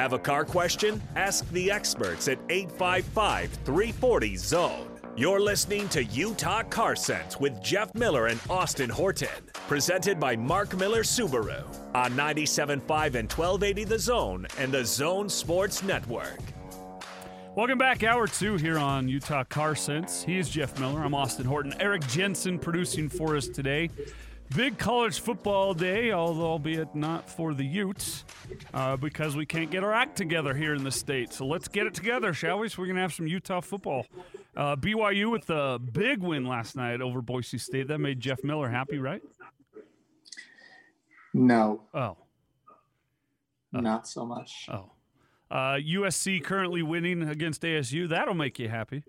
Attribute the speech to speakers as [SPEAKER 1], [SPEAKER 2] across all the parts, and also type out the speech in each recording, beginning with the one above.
[SPEAKER 1] Have a car question? Ask the experts at 855 340 Zone. You're listening to Utah Car Sense with Jeff Miller and Austin Horton. Presented by Mark Miller Subaru on 97.5 and 1280 The Zone and the Zone Sports Network.
[SPEAKER 2] Welcome back, hour two here on Utah Car Sense. He is Jeff Miller. I'm Austin Horton. Eric Jensen producing for us today. Big college football day, although albeit not for the Utes, uh, because we can't get our act together here in the state. So let's get it together, shall we? So we're gonna have some Utah football. Uh, BYU with a big win last night over Boise State. That made Jeff Miller happy, right?
[SPEAKER 3] No.
[SPEAKER 2] Oh.
[SPEAKER 3] Not so much.
[SPEAKER 2] Oh. Uh, USC currently winning against ASU. That'll make you happy.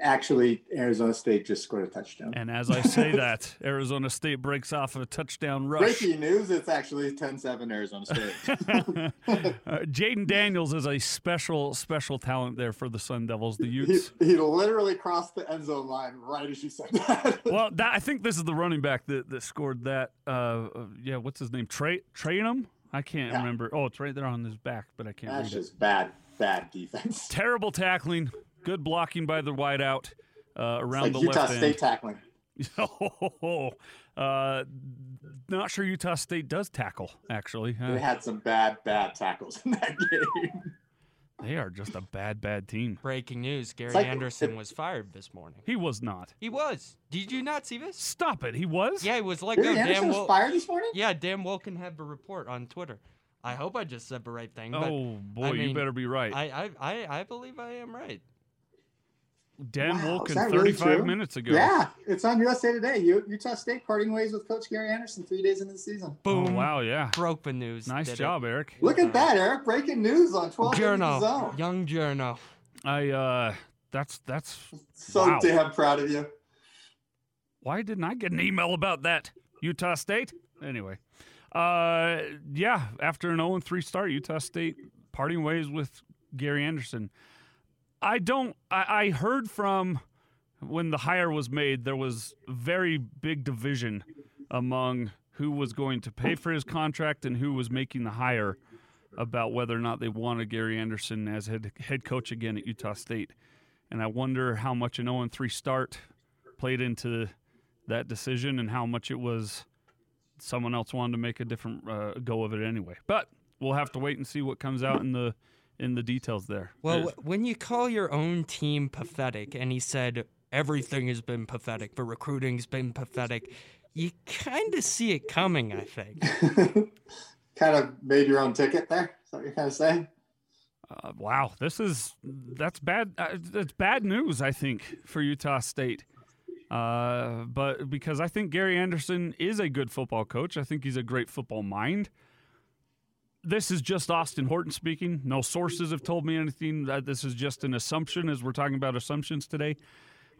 [SPEAKER 3] Actually, Arizona State just scored a touchdown.
[SPEAKER 2] And as I say that, Arizona State breaks off a touchdown rush.
[SPEAKER 3] Breaking news, it's actually 10-7 Arizona State.
[SPEAKER 2] uh, Jayden Daniels is a special, special talent there for the Sun Devils. The Utes.
[SPEAKER 3] He, he literally crossed the end zone line right as you said that.
[SPEAKER 2] well, that, I think this is the running back that, that scored that. Uh, yeah, what's his name? Trey Trainum? I can't yeah. remember. Oh, it's right there on his back, but I can't
[SPEAKER 3] That's just bad, bad defense.
[SPEAKER 2] Terrible tackling. Good blocking by the wideout uh, around
[SPEAKER 3] like
[SPEAKER 2] the
[SPEAKER 3] Utah
[SPEAKER 2] left
[SPEAKER 3] State
[SPEAKER 2] end.
[SPEAKER 3] tackling.
[SPEAKER 2] Oh, uh, not sure Utah State does tackle. Actually,
[SPEAKER 3] uh, they had some bad, bad tackles in that game.
[SPEAKER 2] They are just a bad, bad team.
[SPEAKER 4] Breaking news: Gary like, Anderson it, was fired this morning.
[SPEAKER 2] He was not.
[SPEAKER 4] He was. Did you not see this?
[SPEAKER 2] Stop it. He was.
[SPEAKER 4] Yeah, he was like,
[SPEAKER 3] Gary Anderson
[SPEAKER 4] Dan
[SPEAKER 3] was
[SPEAKER 4] Wil-
[SPEAKER 3] fired this morning.
[SPEAKER 4] Yeah, Dan Wolken had a report on Twitter. I hope I just said the right thing.
[SPEAKER 2] Oh boy,
[SPEAKER 4] I mean,
[SPEAKER 2] you better be right.
[SPEAKER 4] I, I, I, I believe I am right.
[SPEAKER 2] Dan
[SPEAKER 3] wow,
[SPEAKER 2] Wolken,
[SPEAKER 3] really
[SPEAKER 2] 35
[SPEAKER 3] true?
[SPEAKER 2] minutes ago.
[SPEAKER 3] Yeah, it's on USA Today. Utah State parting ways with Coach Gary Anderson three days into the season.
[SPEAKER 4] Boom!
[SPEAKER 2] Oh, wow, yeah.
[SPEAKER 4] Broke the news.
[SPEAKER 2] Nice job,
[SPEAKER 4] it.
[SPEAKER 2] Eric.
[SPEAKER 3] Look at that, Eric! Breaking news on 12
[SPEAKER 4] Journal,
[SPEAKER 3] Zone.
[SPEAKER 4] young journal.
[SPEAKER 2] I uh, that's that's
[SPEAKER 3] so
[SPEAKER 2] wow.
[SPEAKER 3] damn proud of you.
[SPEAKER 2] Why didn't I get an email about that? Utah State. Anyway, uh, yeah. After an 0 3 start, Utah State parting ways with Gary Anderson. I don't. I, I heard from when the hire was made, there was very big division among who was going to pay for his contract and who was making the hire about whether or not they wanted Gary Anderson as head, head coach again at Utah State. And I wonder how much an 0 3 start played into that decision and how much it was someone else wanted to make a different uh, go of it anyway. But we'll have to wait and see what comes out in the in the details there.
[SPEAKER 4] Well, when you call your own team pathetic, and he said everything has been pathetic, but recruiting's been pathetic, you kind of see it coming. I think.
[SPEAKER 3] kind of made your own ticket there. Is that what you're kind of saying?
[SPEAKER 2] Uh, wow, this is that's bad. Uh, that's bad news, I think, for Utah State. Uh, but because I think Gary Anderson is a good football coach, I think he's a great football mind. This is just Austin Horton speaking. No sources have told me anything. That This is just an assumption, as we're talking about assumptions today.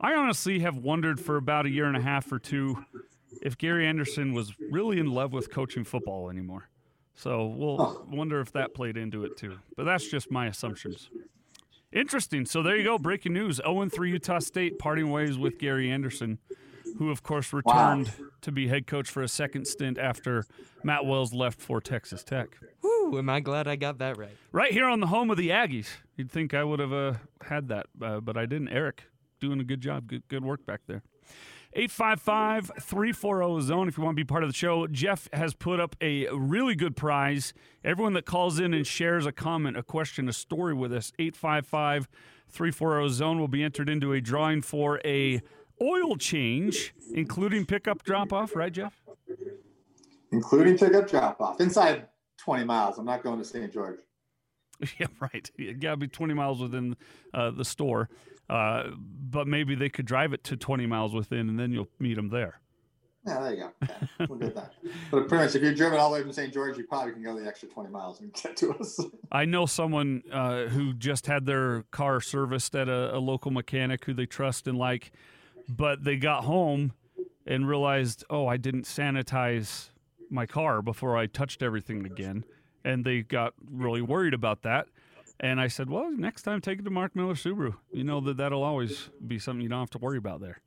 [SPEAKER 2] I honestly have wondered for about a year and a half or two if Gary Anderson was really in love with coaching football anymore. So we'll wonder if that played into it too. But that's just my assumptions. Interesting. So there you go. Breaking news 0 3 Utah State parting ways with Gary Anderson, who, of course, returned wow. to be head coach for a second stint after Matt Wells left for Texas Tech.
[SPEAKER 4] Whew, am I glad I got that right?
[SPEAKER 2] Right here on the home of the Aggies. You'd think I would have uh, had that, uh, but I didn't. Eric, doing a good job. Good, good work back there. 855 340 zone if you want to be part of the show. Jeff has put up a really good prize. Everyone that calls in and shares a comment, a question, a story with us, 855 340 zone will be entered into a drawing for a oil change, including pickup drop off, right, Jeff?
[SPEAKER 3] Including pickup drop off inside 20 miles. I'm not going to St. George.
[SPEAKER 2] Yeah, right. You got to be 20 miles within uh, the store. Uh, but maybe they could drive it to 20 miles within, and then you'll meet them there.
[SPEAKER 3] Yeah, there you go. Okay. We'll get that. But pretty much, if you're driven all the way from St. George, you probably can go the extra 20 miles and get to us.
[SPEAKER 2] I know someone uh, who just had their car serviced at a, a local mechanic who they trust and like, but they got home and realized, oh, I didn't sanitize my car before I touched everything again. And they got really worried about that. And I said, well, next time take it to Mark Miller Subaru. You know that that'll always be something you don't have to worry about there.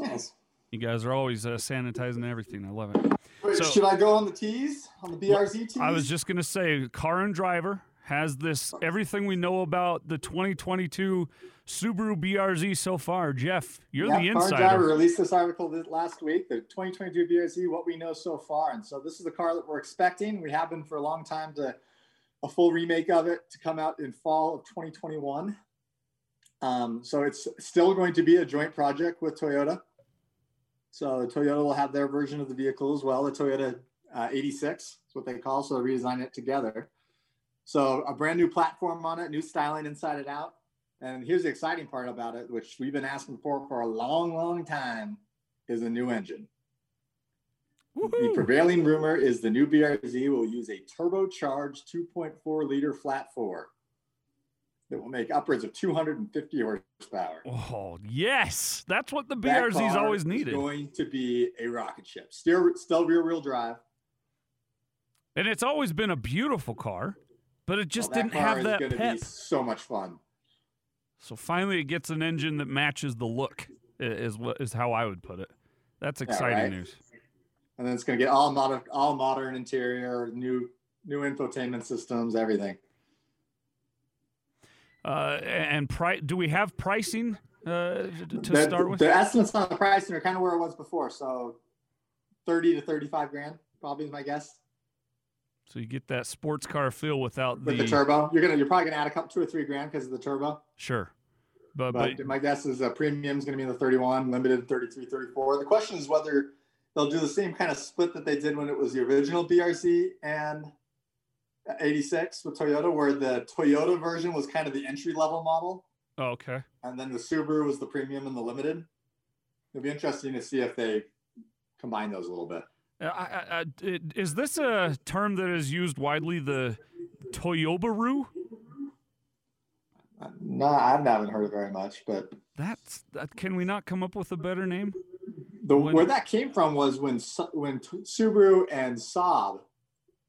[SPEAKER 3] Yes.
[SPEAKER 2] You guys are always uh, sanitizing everything. I love it.
[SPEAKER 3] Wait,
[SPEAKER 2] So-
[SPEAKER 3] should I go on the tees on the BRZ tees?
[SPEAKER 2] I was just gonna say, car and driver has this everything we know about the 2022 Subaru BRZ so far. Jeff, you're
[SPEAKER 3] yeah,
[SPEAKER 2] the
[SPEAKER 3] Car and Driver released this article last week, the 2022 BRZ, what we know so far. And so this is the car that we're expecting. We have been for a long time to a full remake of it to come out in fall of 2021. Um, so it's still going to be a joint project with Toyota. So Toyota will have their version of the vehicle as well, the Toyota uh, 86 is what they call. So redesign it together. So a brand new platform on it, new styling inside and out. And here's the exciting part about it, which we've been asking for for a long, long time, is a new engine. The prevailing rumor is the new BRZ will use a turbocharged 2.4 liter flat four that will make upwards of 250 horsepower.
[SPEAKER 2] Oh yes, that's what the
[SPEAKER 3] That
[SPEAKER 2] BRZ's
[SPEAKER 3] car
[SPEAKER 2] always needed,
[SPEAKER 3] going to be a rocket ship. Still, still rear wheel drive.
[SPEAKER 2] and it's always been a beautiful car, but it just
[SPEAKER 3] Well,
[SPEAKER 2] didn't
[SPEAKER 3] car
[SPEAKER 2] have that
[SPEAKER 3] gonna
[SPEAKER 2] pep.
[SPEAKER 3] Be so much fun.
[SPEAKER 2] So finally, it gets an engine that matches the look. Is what is how I would put it. That's exciting
[SPEAKER 3] right?
[SPEAKER 2] news.
[SPEAKER 3] And then it's going to get all modern, all modern interior, new, new infotainment systems, everything.
[SPEAKER 2] Uh, and pri- do we have pricing uh, to to
[SPEAKER 3] the,
[SPEAKER 2] start with?
[SPEAKER 3] the estimates on the pricing are kind of where it was before. So 30 to 35 grand, probably is my guess.
[SPEAKER 2] So you get that sports car feel without
[SPEAKER 3] With
[SPEAKER 2] the,
[SPEAKER 3] the turbo, you're gonna you're probably gonna add a couple two or three grand because of the turbo.
[SPEAKER 2] sure, but,
[SPEAKER 3] But,
[SPEAKER 2] but
[SPEAKER 3] my guess is uh, a premium is gonna be in the 31, limited 33, 34. The question is whether they'll do the same kind of split that they did when it was the original BRZ and 86 with Toyota, where the Toyota version was kind of the entry level model,
[SPEAKER 2] oh, okay.
[SPEAKER 3] and then the Subaru was the premium and the limited. It'll be interesting to see if they combine those a little bit.
[SPEAKER 2] Uh, I, I, is this a term that is used widely? The Toyobaru?
[SPEAKER 3] Uh, No, I haven't heard it very much, but
[SPEAKER 2] That's that. Can we not come up with a better name?
[SPEAKER 3] the
[SPEAKER 2] When-
[SPEAKER 3] where that came from was when when Subaru and Saab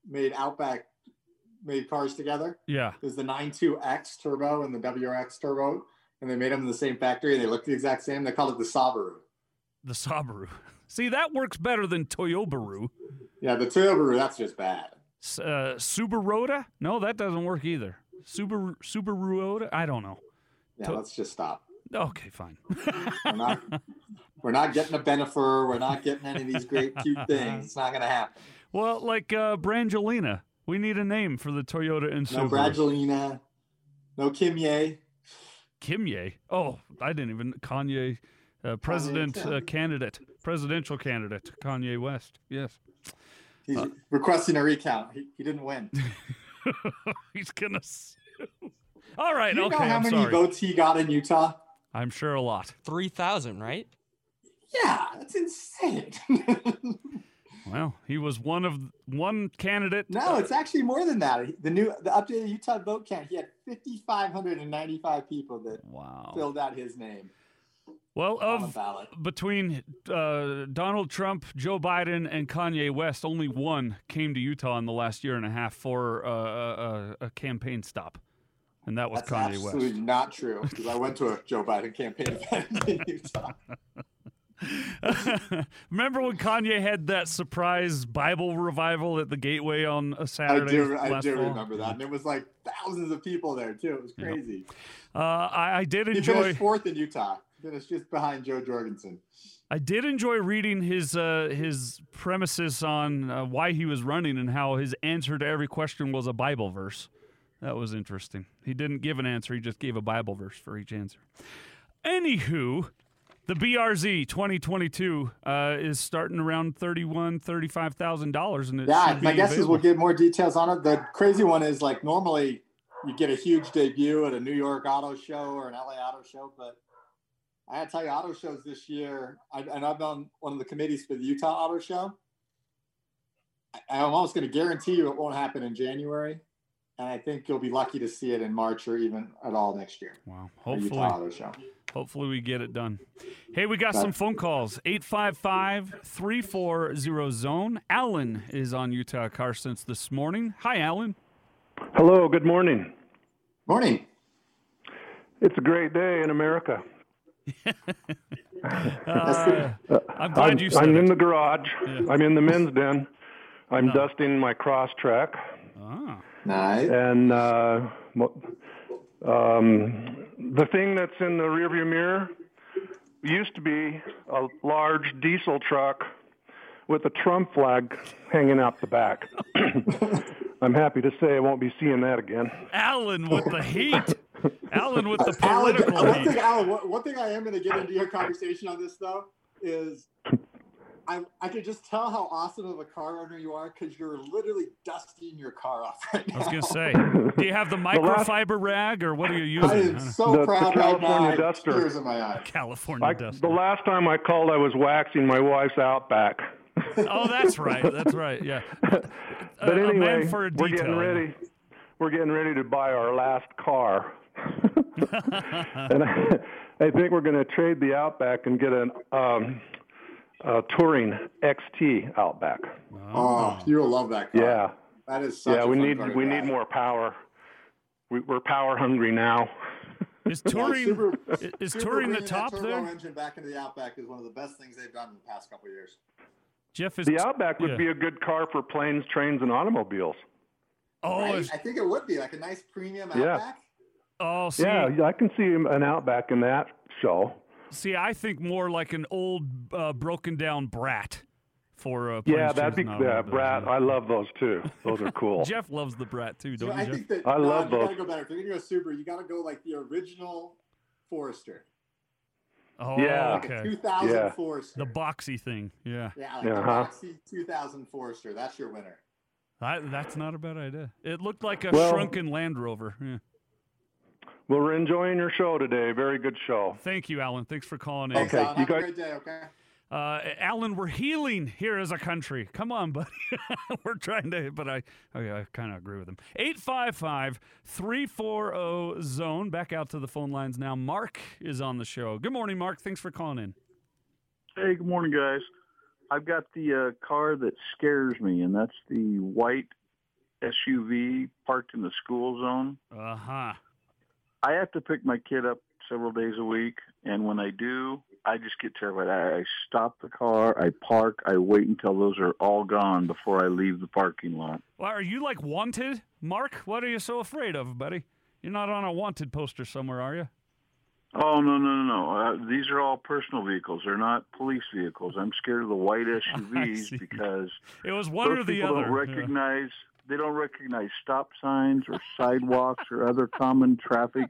[SPEAKER 3] made Outback made cars together.
[SPEAKER 2] Yeah.
[SPEAKER 3] There's the 92X turbo and the WRX turbo, and they made them in the same factory. They look the exact same. They call it the Sabaru.
[SPEAKER 2] The Sabaru. See, that works better than Toyobaru.
[SPEAKER 3] Yeah, the Toyobaru, that's just bad.
[SPEAKER 2] Uh, Subaroda? No, that doesn't work either. Subaru Subaruoda? I don't know.
[SPEAKER 3] Yeah,
[SPEAKER 2] To-
[SPEAKER 3] let's just stop.
[SPEAKER 2] Okay, fine.
[SPEAKER 3] We're not we're not getting a Bennifer. We're not getting any of these great cute things. It's not gonna happen.
[SPEAKER 2] well, like uh, Brangelina, we need a name for the Toyota and Subaru.
[SPEAKER 3] No
[SPEAKER 2] Subaru.
[SPEAKER 3] Bradgelina, no Kimye.
[SPEAKER 2] Kimye. Oh, I didn't even Kanye, uh, president uh, candidate, presidential candidate Kanye West. Yes,
[SPEAKER 3] He's
[SPEAKER 2] Uh,
[SPEAKER 3] requesting a recount. He, he didn't win.
[SPEAKER 2] he's gonna sue. All right,
[SPEAKER 3] Do you
[SPEAKER 2] okay.
[SPEAKER 3] know how
[SPEAKER 2] I'm
[SPEAKER 3] many
[SPEAKER 2] sorry.
[SPEAKER 3] votes he got in Utah?
[SPEAKER 2] I'm sure a lot.
[SPEAKER 4] 3,000, right?
[SPEAKER 3] Yeah, that's insane.
[SPEAKER 2] Well, he was one of one candidate.
[SPEAKER 3] no, it's actually more than that. The new, the updated Utah vote count, he had 5,595 people that
[SPEAKER 2] wow.
[SPEAKER 3] filled out his name
[SPEAKER 2] Well, of between uh, Donald Trump, Joe Biden, and Kanye West, only one came to Utah in the last year and a half for uh, a, a, a campaign stop, and that was
[SPEAKER 3] That's
[SPEAKER 2] Kanye
[SPEAKER 3] absolutely
[SPEAKER 2] West.
[SPEAKER 3] not true because I went to a Joe Biden campaign event in Utah.
[SPEAKER 2] Remember when Kanye had that surprise Bible revival at the Gateway on a Saturday?
[SPEAKER 3] do, I do remember that. And it was like thousands of people there too. It was
[SPEAKER 2] Yep.
[SPEAKER 3] crazy.
[SPEAKER 2] Uh, I, I did
[SPEAKER 3] He
[SPEAKER 2] enjoy.
[SPEAKER 3] finished fourth in Utah. Finished just behind Jo Jorgensen.
[SPEAKER 2] I did enjoy reading his uh, his premises on uh, why he was running and how his answer to every question was a Bible verse. That was interesting. He didn't give an answer; he just gave a Bible verse for each answer. Anywho, the BRZ 2022 uh, is starting around thirty-one, thirty-five thousand dollars, and it
[SPEAKER 3] Yeah, my guess is we'll get more details on it. The crazy one is like normally you get a huge debut at a New York auto show or an LA auto show, but I gotta tell you, auto shows this year, I, and I've on one of the committees for the Utah Auto Show. I, I'm almost going to guarantee you it won't happen in January, and I think you'll be lucky to see it in March or even at all next year.
[SPEAKER 2] Wow. Hopefully,
[SPEAKER 3] Utah Auto Show.
[SPEAKER 2] Hopefully, we get it done. Hey, we got
[SPEAKER 3] Right.
[SPEAKER 2] some phone calls 855 340 Zone. Alan is on Utah Car Sense this morning. Hi, Alan.
[SPEAKER 5] Hello, good morning.
[SPEAKER 3] Morning.
[SPEAKER 5] It's a great day in America.
[SPEAKER 2] Uh, I'm glad
[SPEAKER 5] I'm,
[SPEAKER 2] you said
[SPEAKER 5] I'm in the garage. I'm in the men's den. I'm dusting my cross track,
[SPEAKER 2] Ah.
[SPEAKER 3] Nice.
[SPEAKER 5] and uh, um, the thing that's in the rearview mirror used to be a large diesel truck with a Trump flag hanging out the back. I'm happy to say I won't be seeing that again.
[SPEAKER 2] Alan with the heat. Alan with the
[SPEAKER 3] Alan,
[SPEAKER 2] political
[SPEAKER 3] one thing. Alan, one, one thing I am going to get into your conversation on this though is I I can just tell how awesome of a car owner you are because you're literally dusting your car off right now.
[SPEAKER 2] I was gonna say, do you have the
[SPEAKER 5] last-
[SPEAKER 2] microfiber rag or what are you
[SPEAKER 3] I
[SPEAKER 2] using?
[SPEAKER 3] am so
[SPEAKER 5] The- the
[SPEAKER 3] proud right now.
[SPEAKER 5] California
[SPEAKER 3] I have
[SPEAKER 5] Duster.
[SPEAKER 3] Tears in my eyes.
[SPEAKER 2] California
[SPEAKER 5] I,
[SPEAKER 2] dust.
[SPEAKER 5] the last time I called, I was waxing my wife's Outback.
[SPEAKER 2] Oh, that's right. That's right. Yeah.
[SPEAKER 5] But
[SPEAKER 2] A- a man
[SPEAKER 5] anyway,
[SPEAKER 2] for a
[SPEAKER 5] we're getting ready. We're getting ready to buy our last car, and I, I think we're going to trade the Outback and get an um, a touring XT Outback.
[SPEAKER 3] Oh, you will love that car.
[SPEAKER 5] Yeah,
[SPEAKER 3] That is such
[SPEAKER 5] yeah.
[SPEAKER 3] a
[SPEAKER 5] We
[SPEAKER 3] fun
[SPEAKER 5] need
[SPEAKER 3] car
[SPEAKER 5] we need more power. We, we're power hungry now.
[SPEAKER 2] Is touring
[SPEAKER 3] Subaru-
[SPEAKER 2] i- is
[SPEAKER 3] Subaru
[SPEAKER 2] touring the
[SPEAKER 3] bringing that
[SPEAKER 2] top
[SPEAKER 3] turbo
[SPEAKER 2] there?
[SPEAKER 3] engine back into the Outback is one of the best things they've done in the past couple of years.
[SPEAKER 2] Jeff is
[SPEAKER 5] The Outback would
[SPEAKER 2] yeah.
[SPEAKER 5] be a good car for planes, trains, and automobiles.
[SPEAKER 2] Oh,
[SPEAKER 3] right? I think it would be like a nice premium Outback.
[SPEAKER 5] Yeah.
[SPEAKER 3] Outback.
[SPEAKER 2] oh, see,
[SPEAKER 5] Yeah, I can see an Outback in that show.
[SPEAKER 2] see, I think more like an old uh, broken down brat for uh,
[SPEAKER 5] Yeah, that'd be yeah,
[SPEAKER 2] automobiles,
[SPEAKER 5] Brad.
[SPEAKER 2] yeah.
[SPEAKER 5] I love those too. Those are cool.
[SPEAKER 2] Jeff loves the brat too, don't
[SPEAKER 3] I
[SPEAKER 2] you, Jeff?
[SPEAKER 3] think that
[SPEAKER 5] I
[SPEAKER 3] no,
[SPEAKER 5] love
[SPEAKER 3] you
[SPEAKER 5] those.
[SPEAKER 3] gotta go better. If you're gonna go super, you gotta go like the original Forester,
[SPEAKER 2] Oh,
[SPEAKER 5] Yeah.
[SPEAKER 3] like
[SPEAKER 2] okay.
[SPEAKER 3] 2000
[SPEAKER 5] Yeah.
[SPEAKER 3] Forester.
[SPEAKER 2] The boxy thing, yeah.
[SPEAKER 3] yeah, like
[SPEAKER 5] Uh-huh.
[SPEAKER 3] the Boxy 2000 Forester. That's your winner.
[SPEAKER 2] That, that's not a bad idea. It looked like a
[SPEAKER 5] Well-
[SPEAKER 2] shrunken Land Rover. Yeah.
[SPEAKER 5] Well, we're enjoying your show today. Very good show.
[SPEAKER 2] Thank you, Alan. Thanks for calling in.
[SPEAKER 5] Okay,
[SPEAKER 3] Alan.
[SPEAKER 5] you
[SPEAKER 3] Have a
[SPEAKER 5] guys-
[SPEAKER 3] great day. Okay.
[SPEAKER 2] Uh, Alan, we're healing here as a country. Come on, buddy. we're trying to, but I, okay, I kind of agree with him. 855 340 zone. Back out to the phone lines now. Mark is on the show. Good morning, Mark. Thanks for calling in.
[SPEAKER 6] Hey, good morning, guys. I've got the uh, car that scares me, and that's the white SUV parked in the school zone.
[SPEAKER 2] Uh huh.
[SPEAKER 6] I have to pick my kid up several days a week, and when I do, I just get terrified. I, I stop the car, I park, I wait until those are all gone before I leave the parking lot.
[SPEAKER 2] Well, are you like wanted, Mark? What are you so afraid of, buddy? You're not on a wanted poster somewhere, are you?
[SPEAKER 6] Oh no no no no! Uh, these are all personal vehicles. They're not police vehicles. I'm scared of the white. SUVs because
[SPEAKER 2] It was one or the
[SPEAKER 6] people
[SPEAKER 2] other.
[SPEAKER 6] don't
[SPEAKER 2] Yeah.
[SPEAKER 6] Recognize they don't recognize stop signs or sidewalks or other common traffic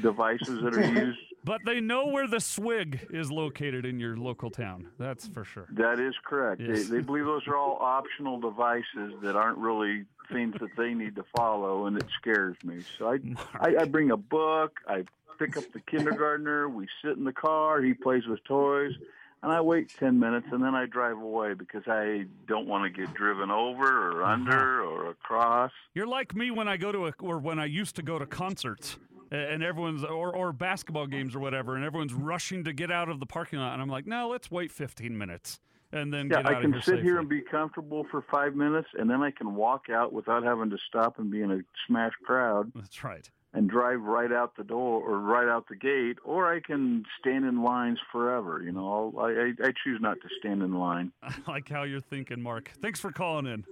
[SPEAKER 6] devices that are used.
[SPEAKER 2] But they know where the swig is located in your local town. That's for sure.
[SPEAKER 6] That is correct.
[SPEAKER 2] Yes.
[SPEAKER 6] They, they believe those are all optional devices that aren't really things that they need to follow, and it scares me. So I, I, I bring a book. I pick up the kindergartner. We sit in the car. He plays with toys. And I wait 10 minutes and then I drive away because I don't want to get driven over or mm-hmm. under or across.
[SPEAKER 2] You're like me when I go to a, or when I used to go to concerts and everyone's or, or basketball games or whatever, and everyone's rushing to get out of the parking lot, and I'm like, no, let's wait 15 minutes and then
[SPEAKER 6] Yeah,
[SPEAKER 2] get out
[SPEAKER 6] I can
[SPEAKER 2] of
[SPEAKER 6] sit
[SPEAKER 2] here
[SPEAKER 6] here and be comfortable for five minutes, and then I can walk out without having to stop and be in a smash crowd
[SPEAKER 2] That's right.
[SPEAKER 6] And drive right out the door or right out the gate, or I can stand in lines forever. You know, I'll, I, I I choose not to stand in line.
[SPEAKER 2] I like how you're thinking, Mark. Thanks for calling in.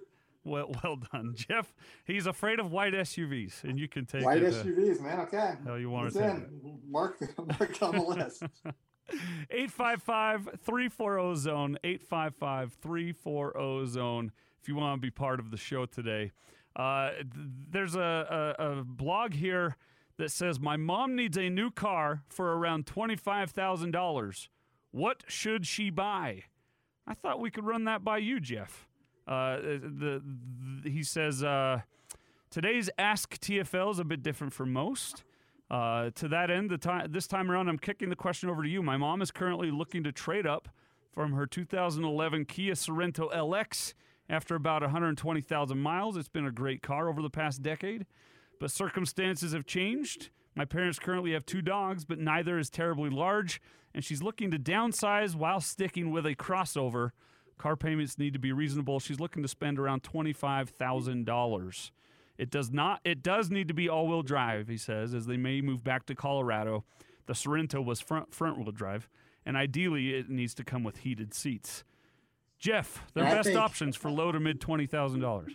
[SPEAKER 2] Well, well done, Jeff. He's afraid of white SUVs, and you can take
[SPEAKER 3] White
[SPEAKER 2] it. uh,
[SPEAKER 3] SUVs, man. Okay.
[SPEAKER 2] how you wanna
[SPEAKER 3] It's
[SPEAKER 2] take
[SPEAKER 3] in. Mark, mark on the list.
[SPEAKER 2] 855 340 zone 855 340 zone if you want to be part of the show today uh, th- there's a, a, a blog here that says my mom needs a new car for around $25000 what should she buy? I thought we could run that by you jeff. Uh, the, the, he says uh, today's ask TFL is a bit different from most. Uh, to that end, the time this time around, I'm kicking the question over to you. My mom is currently looking to trade up from her 2011 Kia Sorento LX after about 120,000 miles. It's been a great car over the past decade, but circumstances have changed. My parents currently have two dogs, but neither is terribly large, and she's looking to downsize while sticking with a crossover. Car payments need to be reasonable. She's looking to spend around $25,000. It does not. It does need to be all-wheel drive, he says, as they may move back to Colorado. The Sorento was front front-wheel drive, and ideally it needs to come with heated seats. Jeff, their
[SPEAKER 3] I
[SPEAKER 2] best
[SPEAKER 3] think-
[SPEAKER 2] options for low to mid twenty thousand dollars.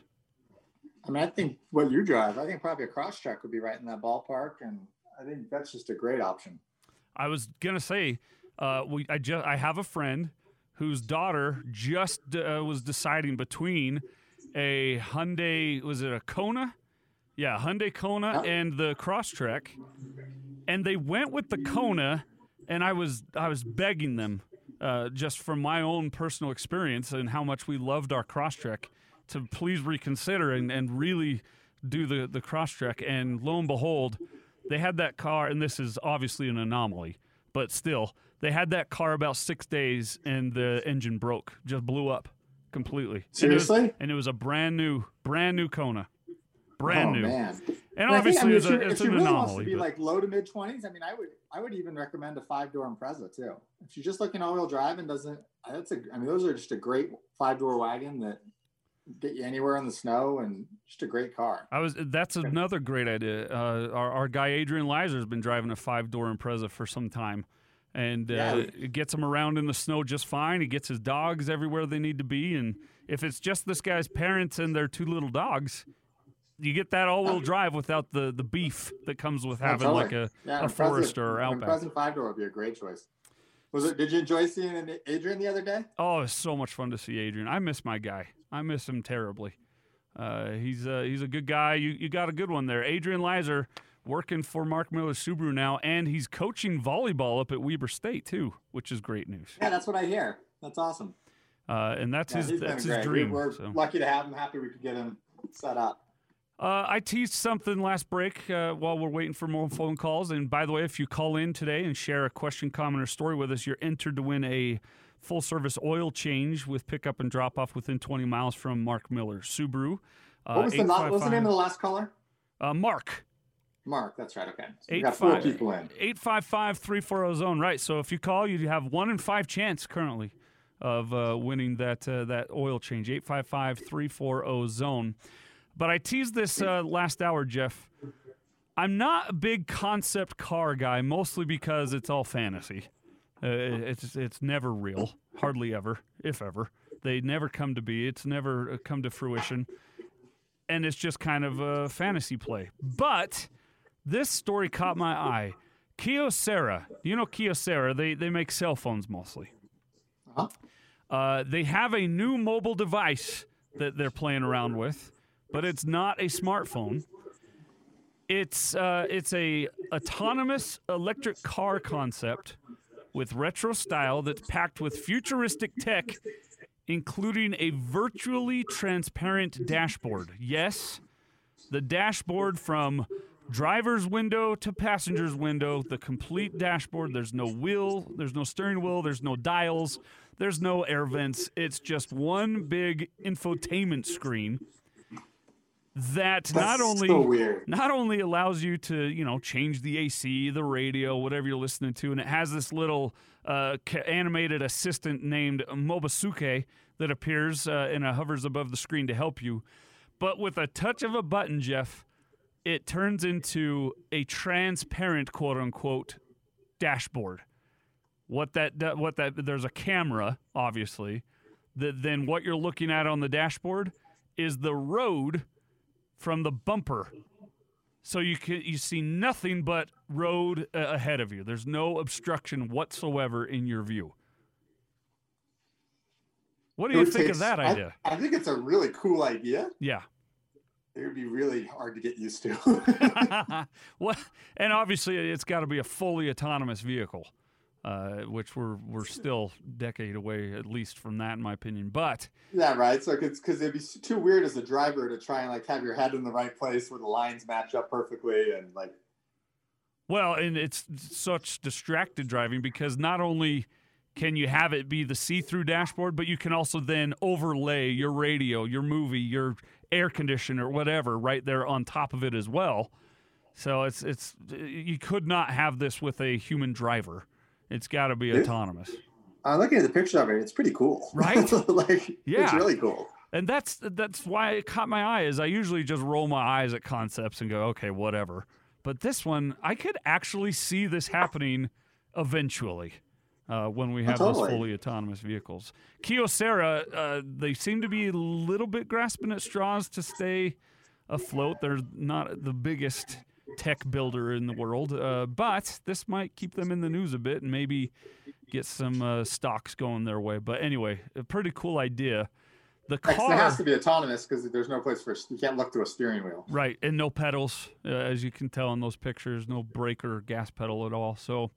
[SPEAKER 3] I mean, I think what you drive, I think probably a Crosstrek would be right in that ballpark, and I think that's just a great option.
[SPEAKER 2] I was gonna say, uh, we I just I have a friend whose daughter just uh, was deciding between a Hyundai was it a Kona? Yeah, Hyundai Kona and the Crosstrek, and they went with the Kona, and I was I was begging them, uh, just from my own personal experience and how much we loved our Crosstrek, to please reconsider and, and really do the the Crosstrek. And lo and behold, they had that car, and this is obviously an anomaly, but still, they had that car about six days, and the engine broke, just blew up completely. And it was-
[SPEAKER 3] Seriously?
[SPEAKER 2] and it was a brand new, brand new Kona, brand
[SPEAKER 3] oh
[SPEAKER 2] new.
[SPEAKER 3] man!
[SPEAKER 2] And
[SPEAKER 3] I think, I
[SPEAKER 2] obviously,
[SPEAKER 3] mean,
[SPEAKER 2] it's,
[SPEAKER 3] if,
[SPEAKER 2] a, it's
[SPEAKER 3] if
[SPEAKER 2] an
[SPEAKER 3] really wants
[SPEAKER 2] anomaly.
[SPEAKER 3] to be
[SPEAKER 2] but-
[SPEAKER 3] like low to mid twenties, I mean, I would I would even recommend a five door Impreza too. If she's just looking all wheel drive and doesn't, that's a. I mean, those are just a great five door wagon that get you anywhere in the snow and just a great car.
[SPEAKER 2] I was. That's another great idea. Uh, our, our guy Adrian Lizer has been driving a five door Impreza for some time, and uh,
[SPEAKER 3] Yeah.
[SPEAKER 2] it gets him around in the snow just fine. He gets his dogs everywhere they need to be, and if it's just this guy's parents and their two little dogs, you get that all wheel drive without the the beef that comes with having
[SPEAKER 3] totally.
[SPEAKER 2] like a,
[SPEAKER 3] Yeah,
[SPEAKER 2] a Forester or Outback.
[SPEAKER 3] Impreza five door would be a great choice. Was it? Did you enjoy seeing Adrian the other day?
[SPEAKER 2] Oh, it's so much fun to see Adrian. I miss my guy. I miss him terribly. Uh, he's uh, he's a good guy. You you got a good one there, Adrian Leiser, working for Mark Miller Subaru now, and he's coaching volleyball up at Weber State too, which is great news.
[SPEAKER 3] Yeah, that's what I hear. That's awesome.
[SPEAKER 2] Uh, and that's
[SPEAKER 3] Yeah,
[SPEAKER 2] his that's his
[SPEAKER 3] great.
[SPEAKER 2] dream.
[SPEAKER 3] We, are
[SPEAKER 2] so.
[SPEAKER 3] lucky to have him. Happy we could get him set up.
[SPEAKER 2] Uh, I teased something last break uh, while we're waiting for more phone calls. And by the way, if you call in today and share a question, comment, or story with us, you're entered to win a full service oil change with pickup and drop off within 20 miles from Mark Miller Subaru. Uh,
[SPEAKER 3] What was the what was the name of the last caller?
[SPEAKER 2] Uh, Mark.
[SPEAKER 3] Mark. That's right. Okay. So we
[SPEAKER 2] Eight five-
[SPEAKER 3] people in.
[SPEAKER 2] 855 340 zone. Right. So if you call, you have one in five chance currently of uh, winning that uh, that oil change. 855 340 zone. But I teased this uh, last hour, Jeff. I'm not a big concept car guy, mostly because it's all fantasy. Uh, it's it's never real, hardly ever, if ever. They never come to be. It's never uh, come to fruition, and it's just kind of a fantasy play. But this story caught my eye. Kyocera, you know Kyocera, they they make cell phones mostly.
[SPEAKER 3] Uh-huh.
[SPEAKER 2] Uh, they have a new mobile device that they're playing around with, but it's not a smartphone. It's uh, it's a autonomous electric car concept with retro style that's packed with futuristic tech, including a virtually transparent dashboard. Yes, the dashboard from driver's window to passenger's window, the complete dashboard. There's no wheel, there's no steering wheel, there's no dials, there's no air vents. It's just one big infotainment screen that not only
[SPEAKER 3] so
[SPEAKER 2] not only allows you to you know change the AC, the radio, whatever you're listening to, and it has this little uh, animated assistant named Mobasuke that appears uh, and uh, hovers above the screen to help you. But with a touch of a button, Jeff, it turns into a transparent quote unquote dashboard. What that that- what that there's a camera obviously. That then what you're looking at on the dashboard is the road from the bumper. So you can you see nothing but road uh, ahead of you. There's no obstruction whatsoever in your view. What do you think
[SPEAKER 3] take-
[SPEAKER 2] of that
[SPEAKER 3] I-
[SPEAKER 2] idea?
[SPEAKER 3] I, think it's a really cool idea.
[SPEAKER 2] Yeah.
[SPEAKER 3] It would be really hard to get used to.
[SPEAKER 2] well, and obviously it's got to be a fully autonomous vehicle, uh, which we're we're still decade away at least from that, in my opinion. But
[SPEAKER 3] yeah, right. So it's because it'd be too weird as a driver to try and like have your head in the right place where the lines match up perfectly and like
[SPEAKER 2] Well, and it's such distracted driving because not only can you have it be the see-through dashboard, but you can also then overlay your radio, your movie, your air conditioner, whatever, right there on top of it as well. So it's it's you could not have this with a human driver. It's got to be
[SPEAKER 3] Yeah.
[SPEAKER 2] autonomous.
[SPEAKER 3] I'm looking at the picture of it. It's pretty cool,
[SPEAKER 2] Right?
[SPEAKER 3] like
[SPEAKER 2] yeah.
[SPEAKER 3] it's really cool.
[SPEAKER 2] And that's that's why it caught my eye. Is I usually just roll my eyes at concepts and go, okay, whatever. But this one, I could actually see this happening eventually. uh, when we have
[SPEAKER 3] Oh,
[SPEAKER 2] those fully autonomous vehicles. Kyocera, uh, they seem to be a little bit grasping at straws to stay afloat. They're not the biggest tech builder in the world, uh, but this might keep them in the news a bit and maybe get some uh, stocks going their way. But anyway, a pretty cool idea. The car,
[SPEAKER 3] it has to be autonomous because there's no place for you can't look through a steering wheel.
[SPEAKER 2] right, and no pedals, uh, as you can tell in those pictures, no brake or gas pedal at all. So,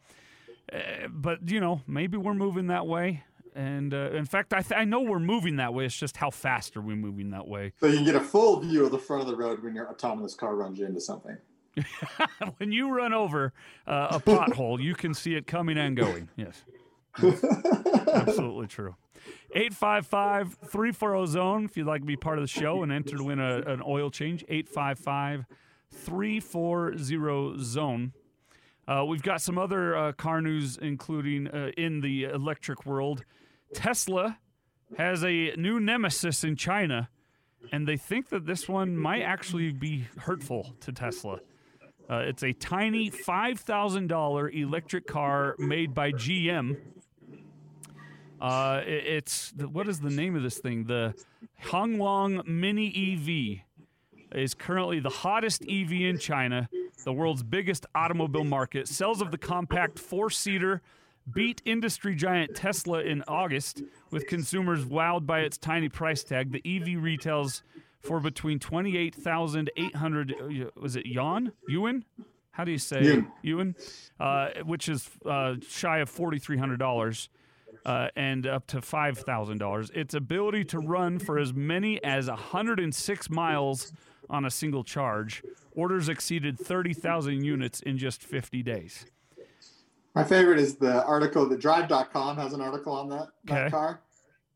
[SPEAKER 2] uh, but you know, maybe we're moving that way. And uh, in fact, I, th- I know we're moving that way. It's just how fast are we moving that way?
[SPEAKER 3] So you can get a full view of the front of the road when your autonomous car runs into something.
[SPEAKER 2] when you run over uh, a pothole, you can see it coming and going. Yes. Absolutely true. 855 340 zone if you'd like to be part of the show and enter to win a, an oil change. 855 340 zone. Uh, we've got some other uh, car news, including uh, in the electric world. Tesla has a new nemesis in China, and they think that this one might actually be hurtful to Tesla. Uh, it's a tiny $5,000 electric car made by GM. Uh, it- it's the, what is the name of this thing? The Hongguang Mini EV is currently the hottest EV in China, the world's biggest automobile market. Sales of the compact four-seater beat industry giant Tesla in August, with consumers wowed by its tiny price tag. The EV retails for between twenty-eight thousand eight hundred. uh, Was it yuan? Yuan? How do you say
[SPEAKER 3] Yuan.
[SPEAKER 2] yuan? Uh, which is uh, shy of forty-three hundred dollars. Uh, and up to $5,000. Its ability to run for as many as 106 miles on a single charge. Orders exceeded 30,000 units in just 50 days.
[SPEAKER 3] My favorite is the article that Drive.com has an article on that, that car.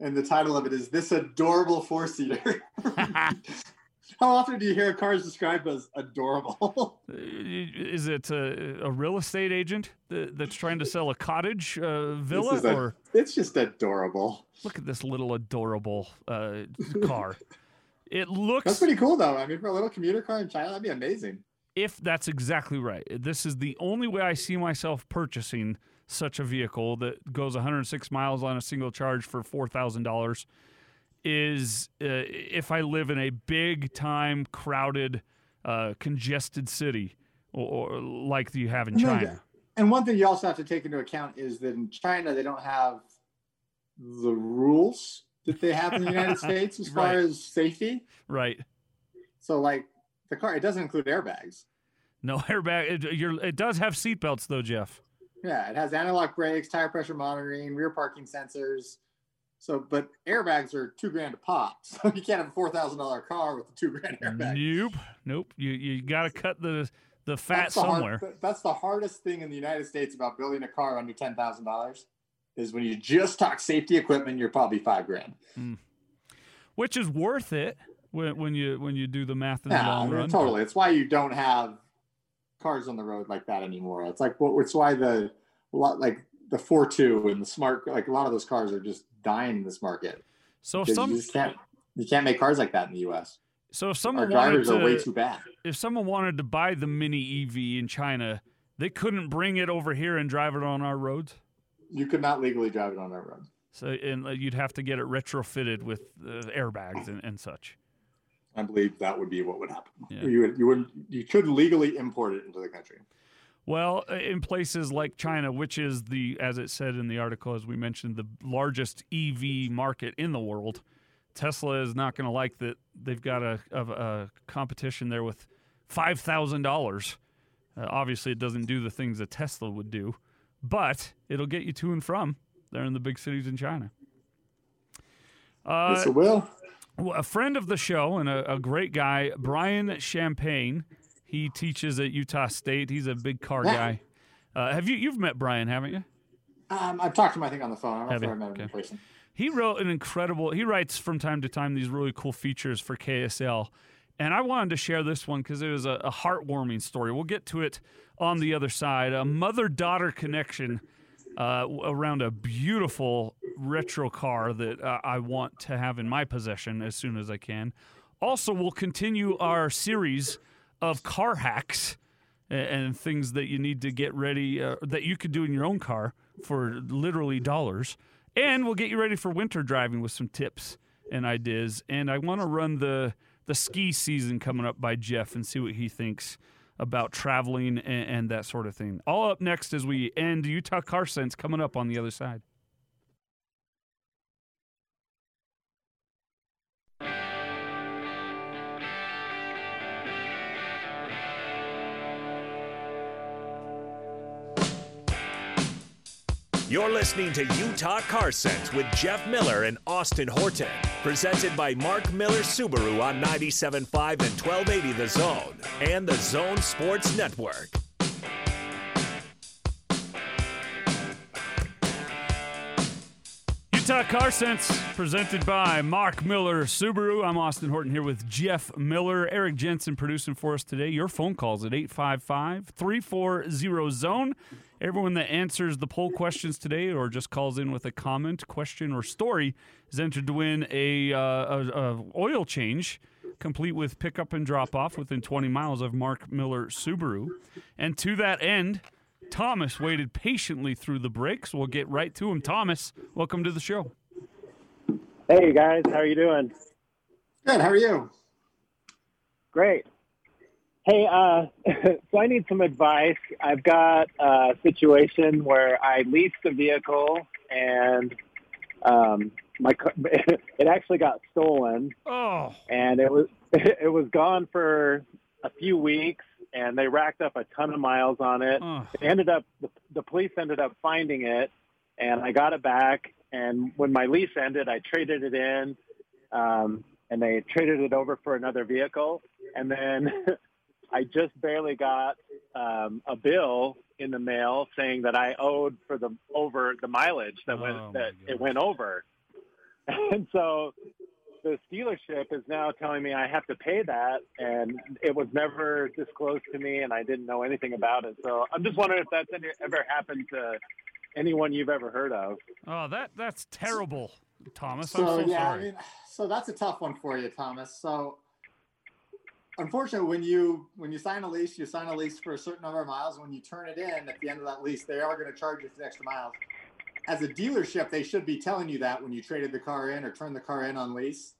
[SPEAKER 3] And the title of it is This Adorable Four Seater. How often do you hear cars described as adorable?
[SPEAKER 2] Uh, Is it a, a real estate agent that, that's trying to sell a cottage uh, villa?
[SPEAKER 3] a-
[SPEAKER 2] or
[SPEAKER 3] it's just adorable.
[SPEAKER 2] look at this little adorable uh, car. It looks
[SPEAKER 3] That's pretty cool, though. I mean, for a little commuter car in China, that'd be amazing.
[SPEAKER 2] if that's exactly right. This is the only way I see myself purchasing such a vehicle that goes 106 miles on a single charge for $4,000 is uh, if I live in a big time crowded uh, congested city or, or like you have in
[SPEAKER 3] No,
[SPEAKER 2] China.
[SPEAKER 3] yeah. And one thing you also have to take into account is that in China, they don't have the rules that they have in the United States as far
[SPEAKER 2] Right.
[SPEAKER 3] as safety.
[SPEAKER 2] Right.
[SPEAKER 3] So, like, the car, it doesn't include airbags.
[SPEAKER 2] No airbag. It, you're, it does have seatbelts though, Jeff.
[SPEAKER 3] Yeah, it has analog brakes, tire pressure monitoring, rear parking sensors. So, but airbags are two grand a pop. So you can't have a four thousand dollar car with a two grand airbag.
[SPEAKER 2] Nope. Nope. You you got to cut the the fat
[SPEAKER 3] That's the hard-
[SPEAKER 2] somewhere.
[SPEAKER 3] that's the hardest thing in the United States about building a car under ten thousand dollars. Is when you just talk safety equipment, you're probably five grand. Mm.
[SPEAKER 2] which is worth it when, when you when you do the math in the
[SPEAKER 3] Yeah,
[SPEAKER 2] long run.
[SPEAKER 3] totally. It's why you don't have cars on the road like that anymore. It's like what it's why the lot like the four two and the smart like a lot of those cars are just dying in this market.
[SPEAKER 2] So if some
[SPEAKER 3] you can't you can't make cars like that in the US.
[SPEAKER 2] so if someone wanted
[SPEAKER 3] drivers are way
[SPEAKER 2] to
[SPEAKER 3] too bad.
[SPEAKER 2] if someone wanted to buy the mini EV in China, they couldn't bring it over here and drive it on our roads.
[SPEAKER 3] You could not legally drive it on our roads.
[SPEAKER 2] So and uh, you'd have to get it retrofitted with uh, airbags and, and such.
[SPEAKER 3] I believe that would be what would happen.
[SPEAKER 2] Yeah.
[SPEAKER 3] You would you would you could legally import it into the country.
[SPEAKER 2] Well, uh, in places like China, which is the, as it said in the article, as we mentioned, the largest EV market in the world, Tesla is not going to like that. They've got a, a, a competition there with five thousand dollars. Uh, obviously, it doesn't do the things that Tesla would do, but it'll get you to and from there in the big cities in China. Uh,
[SPEAKER 3] yes, it will.
[SPEAKER 2] Well, a friend of the show and a, a great guy, Brian Champagne. He teaches at Utah State. He's a big car
[SPEAKER 3] Yeah.
[SPEAKER 2] guy. Uh, have you you've met Brian, haven't you?
[SPEAKER 3] Um, I've talked to him, I think, on the phone. I don't
[SPEAKER 2] Have
[SPEAKER 3] know if
[SPEAKER 2] you?
[SPEAKER 3] I met him in person.
[SPEAKER 2] He wrote an incredible. He writes from time to time these really cool features for KSL, and I wanted to share this one because it was a, a heartwarming story. We'll get to it on the other side. A mother-daughter connection uh, around a beautiful retro car that uh, I want to have in my possession as soon as I can. Also, we'll continue our series of car hacks and things that you need to get ready uh, that you could do in your own car for literally dollars. And we'll get you ready for winter driving with some tips and ideas. And I want to run the the ski season coming up by Jeff and see what he thinks about traveling and, and that sort of thing. All up next as we end Utah Car Sense coming up on the other side.
[SPEAKER 1] You're listening to Utah Car Sense with Jeff Miller and Austin Horton. Presented by Mark Miller Subaru on 97.5 and 1280 The Zone and the Zone Sports Network.
[SPEAKER 2] Utah Car Sense presented by Mark Miller Subaru. I'm Austin Horton here with Jeff Miller. Eric Jensen producing for us today. Your phone calls at 855 340 Zone. Everyone that answers the poll questions today or just calls in with a comment, question, or story is entered to win a, uh, a, a oil change complete with pickup and drop off within 20 miles of Mark Miller Subaru. And to that end, Thomas waited patiently through the breaks. We'll get right to him. Thomas, welcome to the show.
[SPEAKER 7] Hey guys, how are you doing?
[SPEAKER 3] Good. How are you?
[SPEAKER 7] Great. Hey, uh, so I need some advice. I've got a situation where I leased a vehicle and um, my car, it actually got stolen,
[SPEAKER 2] Oh,
[SPEAKER 7] and it was it was gone for a few weeks, and they racked up a ton of miles on it.
[SPEAKER 2] oh.
[SPEAKER 7] It ended up the, the police ended up finding it, and I got it back. And when my lease ended, I traded it in, um, and they traded it over for another vehicle. And then I just barely got um, a bill in the mail saying that I owed for the over the mileage that
[SPEAKER 2] Oh,
[SPEAKER 7] went that it went over. And so the dealership is now telling me I have to pay that, and it was never disclosed to me, and I didn't know anything about it. So I'm just wondering if that's any, ever happened to anyone you've ever heard of.
[SPEAKER 2] Oh, that that's terrible, Thomas.
[SPEAKER 3] So,
[SPEAKER 2] I'm so
[SPEAKER 3] yeah,
[SPEAKER 2] sorry.
[SPEAKER 3] I mean, so that's a tough one for you, Thomas. So unfortunately, when you when you sign a lease, you sign a lease for a certain number of miles. When you turn it in at the end of that lease, they are going to charge you for the extra miles. As a dealership, they should be telling you that when you traded the car in or turned the car in on lease,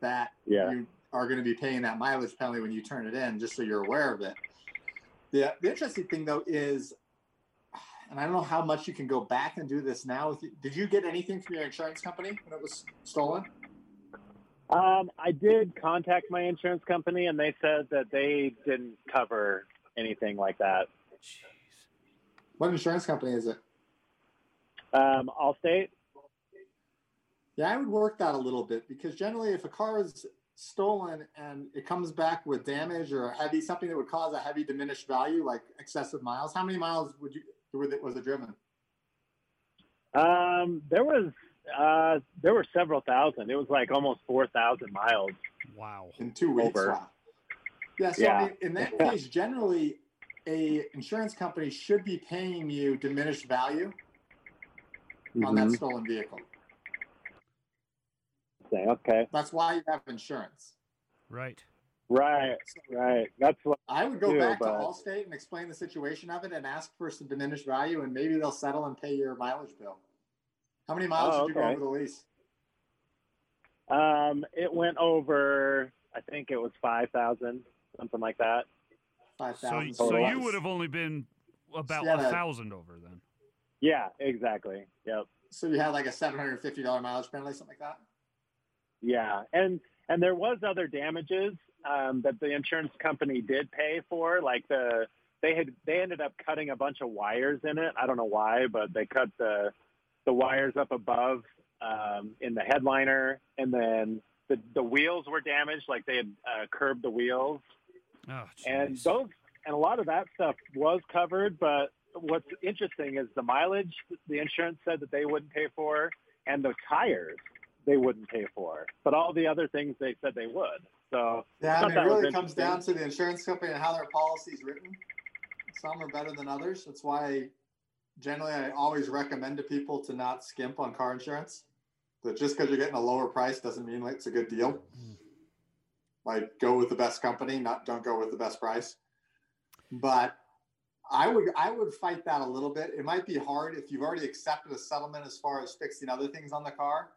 [SPEAKER 3] that
[SPEAKER 7] Yeah.
[SPEAKER 3] you are going to be paying that mileage penalty when you turn it in, just so you're aware of it. The, the interesting thing though is, and I don't know how much you can go back and do this now. With Did you get anything from your insurance company when it was stolen?
[SPEAKER 7] Um, I did contact my insurance company, and they said that they didn't cover anything like that.
[SPEAKER 3] What insurance company is it?
[SPEAKER 7] Um, Allstate.
[SPEAKER 3] Yeah, I would work that a little bit because generally, if a car is stolen and it comes back with damage or heavy something that would cause a heavy diminished value, like excessive miles, how many miles would you was it, was it driven?
[SPEAKER 7] Um, there was uh, there were several thousand. It was like almost four thousand miles.
[SPEAKER 2] Wow.
[SPEAKER 3] in two weeks.
[SPEAKER 7] Over.
[SPEAKER 3] Wow. Yeah. So I mean, in that case, generally, a insurance company should be paying you diminished value on that
[SPEAKER 7] Mhm.
[SPEAKER 3] stolen vehicle.
[SPEAKER 7] Say, Okay,
[SPEAKER 3] That's why you have insurance.
[SPEAKER 2] Right.
[SPEAKER 7] right, right. That's what.
[SPEAKER 3] I would go
[SPEAKER 7] Yeah,
[SPEAKER 3] back to
[SPEAKER 7] but-
[SPEAKER 3] Allstate and explain the situation of it and ask for some diminished value, and maybe they'll settle and pay your mileage bill. How many miles
[SPEAKER 7] Oh,
[SPEAKER 3] did you go
[SPEAKER 7] okay.
[SPEAKER 3] over the lease?
[SPEAKER 7] Um, it went over. I think it was five thousand, something like that.
[SPEAKER 3] Five
[SPEAKER 2] So, so you would have only been about a
[SPEAKER 3] that-
[SPEAKER 2] thousand over then.
[SPEAKER 7] Yeah, exactly. Yep.
[SPEAKER 3] So you had like a seven hundred fifty dollar mileage penalty, something like that.
[SPEAKER 7] Yeah, and and there was other damages um, that the insurance company did pay for, like the they had they ended up cutting a bunch of wires in it. I don't know why, but they cut the the wires up above um, in the headliner, and then the the wheels were damaged, like they had uh, curbed the wheels,
[SPEAKER 2] Oh,
[SPEAKER 7] and
[SPEAKER 2] jeez.
[SPEAKER 7] those and a lot of that stuff was covered. But what's interesting is the mileage the insurance said that they wouldn't pay for, and the tires they wouldn't pay for. But all the other things they said they would. So
[SPEAKER 3] Yeah, I mean,
[SPEAKER 7] that
[SPEAKER 3] it really comes down to the insurance company and how their policy is written. Some are better than others. That's why generally I always recommend to people to not skimp on car insurance. That just because you're getting a lower price doesn't mean like it's a good deal. Hmm. Like go with the best company, not don't go with the best price. But I would I would fight that a little bit. It might be hard if you've already accepted a settlement as far as fixing other things on the car.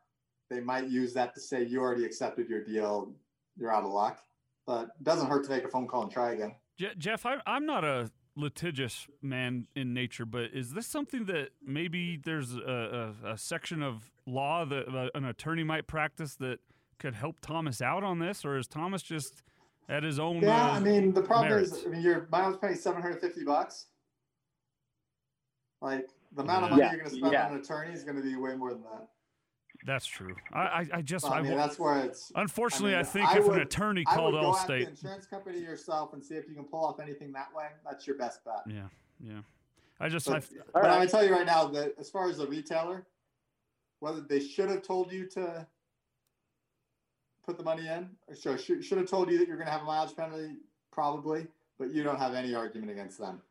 [SPEAKER 3] They might use that to say you already accepted your deal. You're out of luck. But it doesn't hurt to make a phone call and try again.
[SPEAKER 2] Je- Jeff, I, I'm not a litigious man in nature, but is this something that maybe there's a, a, a section of law that uh, an attorney might practice that could help Thomas out on this, or is Thomas just at his own?
[SPEAKER 3] Yeah,
[SPEAKER 2] uh,
[SPEAKER 3] I mean the problem
[SPEAKER 2] merits?
[SPEAKER 3] is, I mean your miles paying 750 bucks. Like the amount of money
[SPEAKER 7] Yeah,
[SPEAKER 3] you're going to spend
[SPEAKER 7] yeah.
[SPEAKER 3] on an attorney is going to be way more than that.
[SPEAKER 2] That's true. I, I, I just,
[SPEAKER 3] So, I
[SPEAKER 2] I,
[SPEAKER 3] mean,
[SPEAKER 2] wa-
[SPEAKER 3] that's where it's.
[SPEAKER 2] unfortunately, I,
[SPEAKER 3] mean,
[SPEAKER 2] think
[SPEAKER 3] I
[SPEAKER 2] if an
[SPEAKER 3] would-
[SPEAKER 2] attorney
[SPEAKER 3] I
[SPEAKER 2] called
[SPEAKER 3] would go at the
[SPEAKER 2] Allstate,
[SPEAKER 3] insurance company yourself and see if you can pull off anything that way. That's your best bet.
[SPEAKER 2] yeah, yeah. I just,
[SPEAKER 3] But,
[SPEAKER 2] I,
[SPEAKER 3] but
[SPEAKER 7] right.
[SPEAKER 3] I'm gonna tell you right now that as far as the retailer, whether they should have told you to put the money in, or should, should, should have told you that you're gonna have a mileage penalty, probably, but you don't have any argument against them.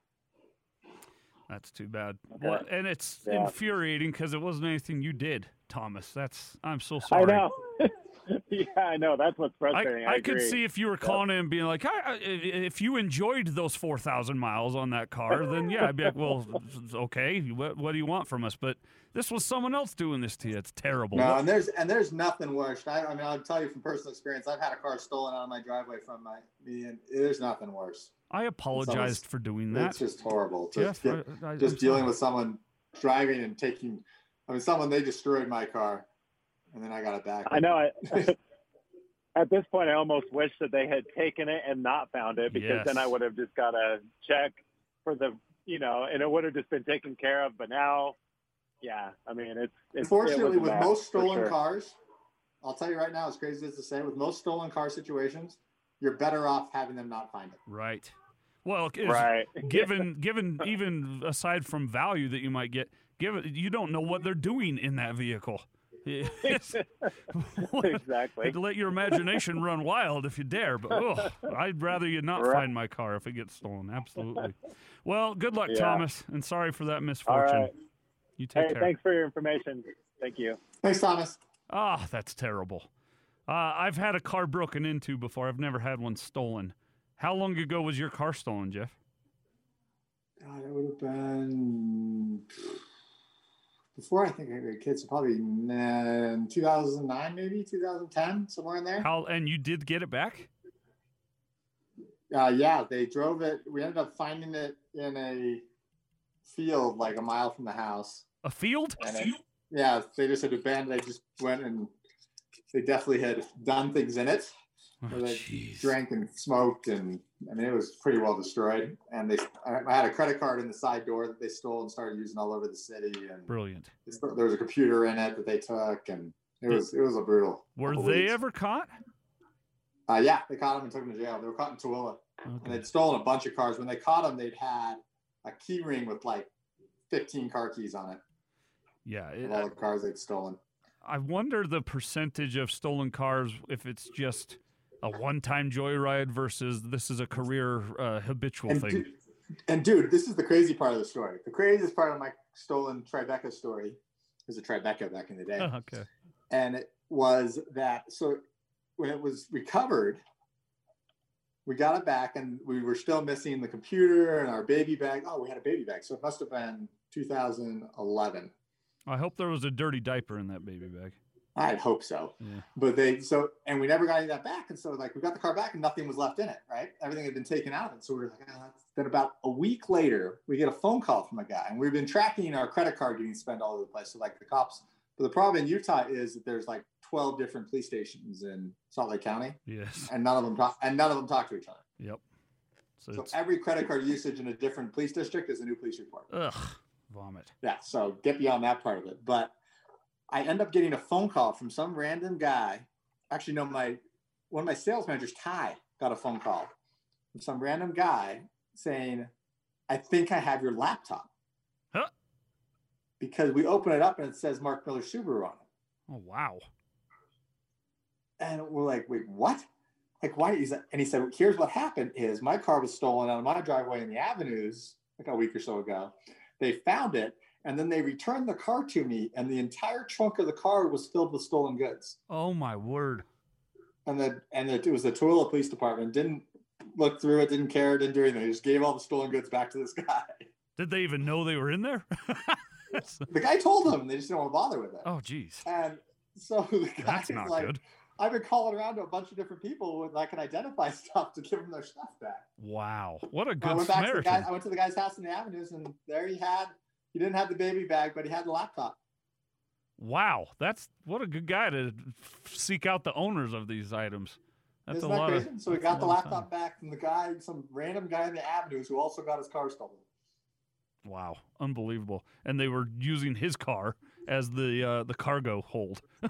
[SPEAKER 2] That's too bad.
[SPEAKER 7] Okay.
[SPEAKER 2] Well, and it's
[SPEAKER 7] Yeah.
[SPEAKER 2] infuriating because it wasn't anything you did, Thomas. That's I'm so sorry.
[SPEAKER 7] I know. yeah, I know. That's what's frustrating. I,
[SPEAKER 2] I, I could see if you were calling in and being like, I, I, if you enjoyed those 4,000 miles on that car, then yeah, I'd be like, well, okay, what, what do you want from us? But this was someone else doing this to you. It's terrible.
[SPEAKER 3] No, and there's and there's nothing worse. I, I mean, I'll tell you from personal experience. I've had a car stolen out of my driveway from my me, and there's nothing worse.
[SPEAKER 2] I apologized for doing that.
[SPEAKER 3] It's
[SPEAKER 2] that.
[SPEAKER 3] just horrible.
[SPEAKER 2] Jeff,
[SPEAKER 3] Just, get-
[SPEAKER 2] I, I,
[SPEAKER 3] just dealing
[SPEAKER 2] sorry.
[SPEAKER 3] with someone driving and taking. I mean, someone they destroyed my car, and then I got it back.
[SPEAKER 7] I know. I, at this point, I almost wish that they had taken it and not found it because then I would have just got a check for the, you know, and it would have just been taken care of. But now, yeah, I mean, it's, it's
[SPEAKER 3] Unfortunately,
[SPEAKER 7] a
[SPEAKER 3] with most stolen
[SPEAKER 7] sure.
[SPEAKER 3] cars, I'll tell you right now, as crazy as to say, with most stolen car situations, you're better off having them not find it.
[SPEAKER 2] Right. Well,
[SPEAKER 7] right?
[SPEAKER 2] given given even aside from value that you might get, given you don't know what they're doing in that vehicle. It's-
[SPEAKER 7] exactly.
[SPEAKER 2] to let your imagination run wild if you dare, but ugh, I'd rather you not
[SPEAKER 7] Right.
[SPEAKER 2] find my car if it gets stolen. Absolutely. Well, good luck,
[SPEAKER 7] Yeah.
[SPEAKER 2] Thomas, and sorry for that misfortune.
[SPEAKER 7] right.
[SPEAKER 2] You take
[SPEAKER 7] Hey,
[SPEAKER 2] care.
[SPEAKER 7] thanks for your information. Thank you.
[SPEAKER 3] Thanks, Thomas.
[SPEAKER 2] Ah, that's terrible. Uh, I've had a car broken into before. I've never had one stolen. How long ago was your car stolen, Jeff?
[SPEAKER 3] God, it would have been before I think I had kids, so probably in 2009, maybe 2010, somewhere in there.
[SPEAKER 2] How and you did get it back?
[SPEAKER 3] Uh, yeah, they drove it. We ended up finding it in a field like a mile from the house.
[SPEAKER 2] A field?
[SPEAKER 3] It, yeah, they just had abandoned. They just went and they definitely had done things in it.
[SPEAKER 2] Oh,
[SPEAKER 3] where they
[SPEAKER 2] jeez.
[SPEAKER 3] drank and smoked, and I mean, it was pretty well destroyed. And they, I had a credit card in the side door that they stole and started using all over the city. And
[SPEAKER 2] Brilliant.
[SPEAKER 3] there was a computer in it that they took, and it was it was a brutal.
[SPEAKER 2] Were they
[SPEAKER 3] weeks.
[SPEAKER 2] ever caught?
[SPEAKER 3] Uh, yeah, they caught them and took them to jail. They were caught in Tooele, and they'd stolen a bunch of cars. When they caught them, they'd had a key ring with like 15 car keys on it
[SPEAKER 2] Yeah. it-
[SPEAKER 3] all the cars they'd stolen.
[SPEAKER 2] I wonder the percentage of stolen cars if it's just a one-time joyride versus this is a career uh, habitual
[SPEAKER 3] And,
[SPEAKER 2] thing.
[SPEAKER 3] and dude, this is the crazy part of the story. The craziest part of my stolen Tribeca story is a Tribeca back in the day.
[SPEAKER 2] Oh, okay.
[SPEAKER 3] and it was that so when it was recovered we got it back and we were still missing the computer and our baby bag oh we had a baby bag so it must have been 2011
[SPEAKER 2] I hope there was a dirty diaper in that baby bag.
[SPEAKER 3] I'd hope so.
[SPEAKER 2] Yeah.
[SPEAKER 3] but they so and we never got any of that back. And so like we got the car back and nothing was left in it right? Everything had been taken out of it. So we are like oh, that's... then about a week later we get a phone call from a guy and we've been tracking our credit card getting spent all over the place so like the cops. But the problem in utah is that there's like 12 different police stations in salt lake county.
[SPEAKER 2] Yes.
[SPEAKER 3] and none of them talk and none of them talk to each other.
[SPEAKER 2] Yep. So,
[SPEAKER 3] so every credit card usage in a different police district is a new police report.
[SPEAKER 2] Ugh, vomit.
[SPEAKER 3] yeah so get beyond that part of it. But i end up getting a phone call from some random guy actually no my one of my sales managers ty got a phone call from some random guy saying i think i have your laptop
[SPEAKER 2] Huh?
[SPEAKER 3] because we open it up and it says mark miller subaru on it
[SPEAKER 2] Oh wow.
[SPEAKER 3] And we're like, wait, what? Like, why? He's like, and he said, here's what happened is my car was stolen out of my driveway in the avenues like a week or so ago. They found it and then they returned the car to me and the entire trunk of the car was filled with stolen goods.
[SPEAKER 2] Oh my word.
[SPEAKER 3] And then, and it was the Tooele Police Department didn't look through it, didn't care, didn't do anything. They just gave all the stolen goods back to this guy.
[SPEAKER 2] Did they even know they were in there?
[SPEAKER 3] the guy told them they just didn't want to bother with it.
[SPEAKER 2] oh, geez.
[SPEAKER 3] And so the guy
[SPEAKER 2] That's not
[SPEAKER 3] like,
[SPEAKER 2] good.
[SPEAKER 3] I've been calling around to a bunch of different people that can identify stuff to give them their stuff back.
[SPEAKER 2] Wow. What a
[SPEAKER 3] I
[SPEAKER 2] good
[SPEAKER 3] went back to the
[SPEAKER 2] Samaritan.
[SPEAKER 3] guy. I went to the guy's house in the avenues, and there he had. He didn't have the baby bag, but he had the laptop.
[SPEAKER 2] Wow. That's what a good guy to seek out the owners of these items. That's
[SPEAKER 3] Isn't
[SPEAKER 2] a
[SPEAKER 3] that
[SPEAKER 2] lot
[SPEAKER 3] crazy?
[SPEAKER 2] of.
[SPEAKER 3] so we got the laptop back from the guy, some random guy in the avenues who also got his car stolen.
[SPEAKER 2] Wow, unbelievable! And they were using his car as the uh, the cargo hold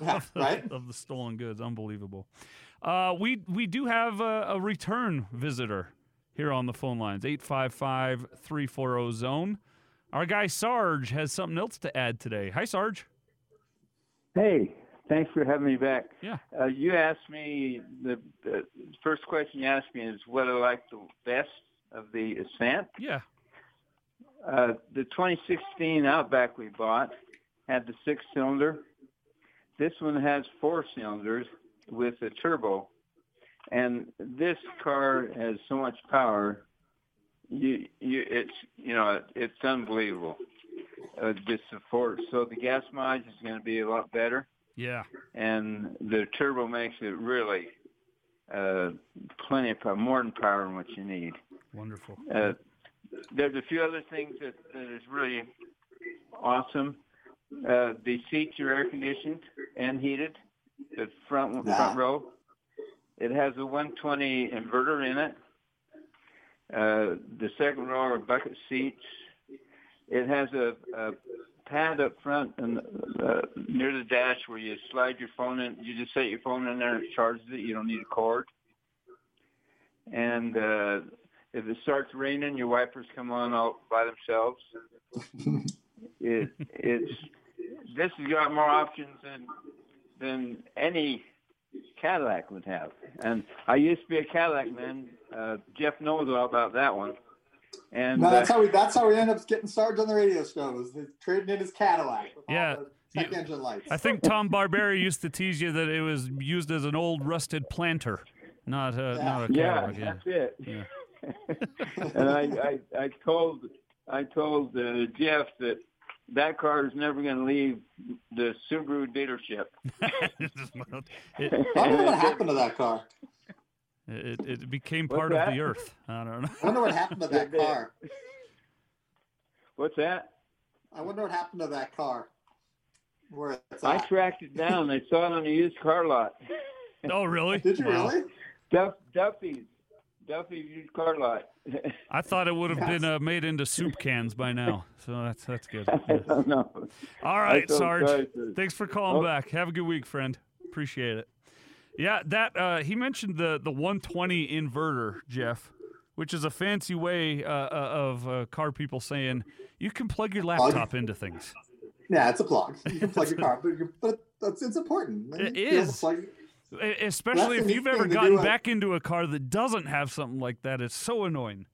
[SPEAKER 3] Yeah,
[SPEAKER 2] of, the,
[SPEAKER 3] right?
[SPEAKER 2] of the stolen goods. Unbelievable. Uh, we we do have a, a return visitor here on the phone lines 855-340 zone. Our guy Sarge has something else to add today. Hi, Sarge.
[SPEAKER 8] Hey, thanks for having me back.
[SPEAKER 2] Yeah.
[SPEAKER 8] Uh, you asked me the, the first question you asked me is what I like the best of the Ascent.
[SPEAKER 2] Yeah.
[SPEAKER 8] Uh, the 2016 Outback we bought had the six cylinder. This one has four cylinders with a turbo, and this car has so much power. You, you, it's you know it's unbelievable. Uh, just the force. So the gas mileage is going to be a lot better
[SPEAKER 2] Yeah.
[SPEAKER 8] and the turbo makes it really uh, plenty of power, more than power than what you need.
[SPEAKER 2] Wonderful.
[SPEAKER 8] Uh, there's a few other things that, that is really awesome. Uh, the seats are air conditioned and heated. The front
[SPEAKER 3] Yeah.
[SPEAKER 8] front row. It has a 120 inverter in it. Uh, the second row are bucket seats. It has a, a pad up front and uh, near the dash where you slide your phone in. You just set your phone in there and it charges it. You don't need a cord. And uh, if it starts raining, your wipers come on all by themselves. it it's this has got more options than than any Cadillac would have. And I used to be a Cadillac man. Uh, Jeff knows all about that one. And
[SPEAKER 3] No, that's
[SPEAKER 8] uh,
[SPEAKER 3] how we. That's how we end up getting Sarge on the radio show. Was trading in his Cadillac. with all
[SPEAKER 2] Yeah,
[SPEAKER 3] the Check
[SPEAKER 2] you-
[SPEAKER 3] engine lights.
[SPEAKER 2] I think Tom Barberi used to tease you that it was used as an old rusted planter, not a, not a
[SPEAKER 8] yeah,
[SPEAKER 2] Cadillac. Yeah.
[SPEAKER 8] that's it.
[SPEAKER 2] Yeah.
[SPEAKER 8] and I, I, I told, I told uh, Jeff that that car is never going to leave the Subaru dealership.
[SPEAKER 2] it,
[SPEAKER 3] I wonder what happened to that car.
[SPEAKER 2] It, it became part of the earth. I don't know.
[SPEAKER 3] I wonder what happened to that car.
[SPEAKER 8] What's that?
[SPEAKER 3] I wonder what happened to that car. Where it's
[SPEAKER 8] I tracked it down. I saw it on a used car lot.
[SPEAKER 2] Oh, really?
[SPEAKER 3] Did you
[SPEAKER 2] Wow.
[SPEAKER 3] really?
[SPEAKER 8] Duff, Duffy's, Duffy's used car lot.
[SPEAKER 2] I thought it would have been uh, made into soup cans by now. So that's that's good. Yeah.
[SPEAKER 8] I don't know.
[SPEAKER 2] All right,
[SPEAKER 8] told
[SPEAKER 2] Sarge.
[SPEAKER 8] Sarge
[SPEAKER 2] Thanks for calling
[SPEAKER 8] Oh.
[SPEAKER 2] back. Have a good week, friend. Appreciate it. Yeah, that uh, he mentioned the the 120 inverter, Jeff, which is a fancy way uh, uh, of uh, car people saying you can plug your laptop into things.
[SPEAKER 3] Yeah, it's a plug. You can plug your car, but, that's it's important.
[SPEAKER 2] It
[SPEAKER 3] You be able to
[SPEAKER 2] is. Especially if you've ever gotten
[SPEAKER 3] uh,
[SPEAKER 2] back into a car that doesn't have something like that. It's so annoying.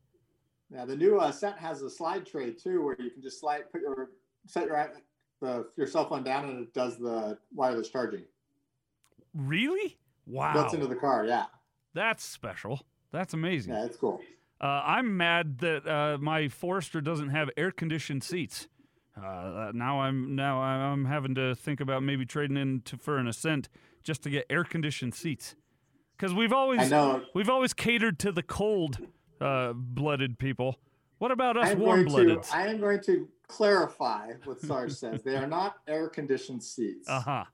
[SPEAKER 3] Yeah, the new uh, set has a slide tray too, where you can just slide, put your set your the your cell phone down, and it does the wireless charging.
[SPEAKER 2] Really? Wow.
[SPEAKER 3] Built into the car. Yeah,
[SPEAKER 2] That's special. That's amazing.
[SPEAKER 3] yeah, it's cool.
[SPEAKER 2] Uh, I'm mad that uh, my Forester doesn't have air conditioned seats. Uh, now I'm now I'm having to think about maybe trading in to, for an Ascent just to get air conditioned seats. Because we've always we've always catered to the cold uh, blooded people. What about us warm blooded?
[SPEAKER 3] I am going to clarify what Sarge says. They are not air conditioned seats.
[SPEAKER 2] Uh huh.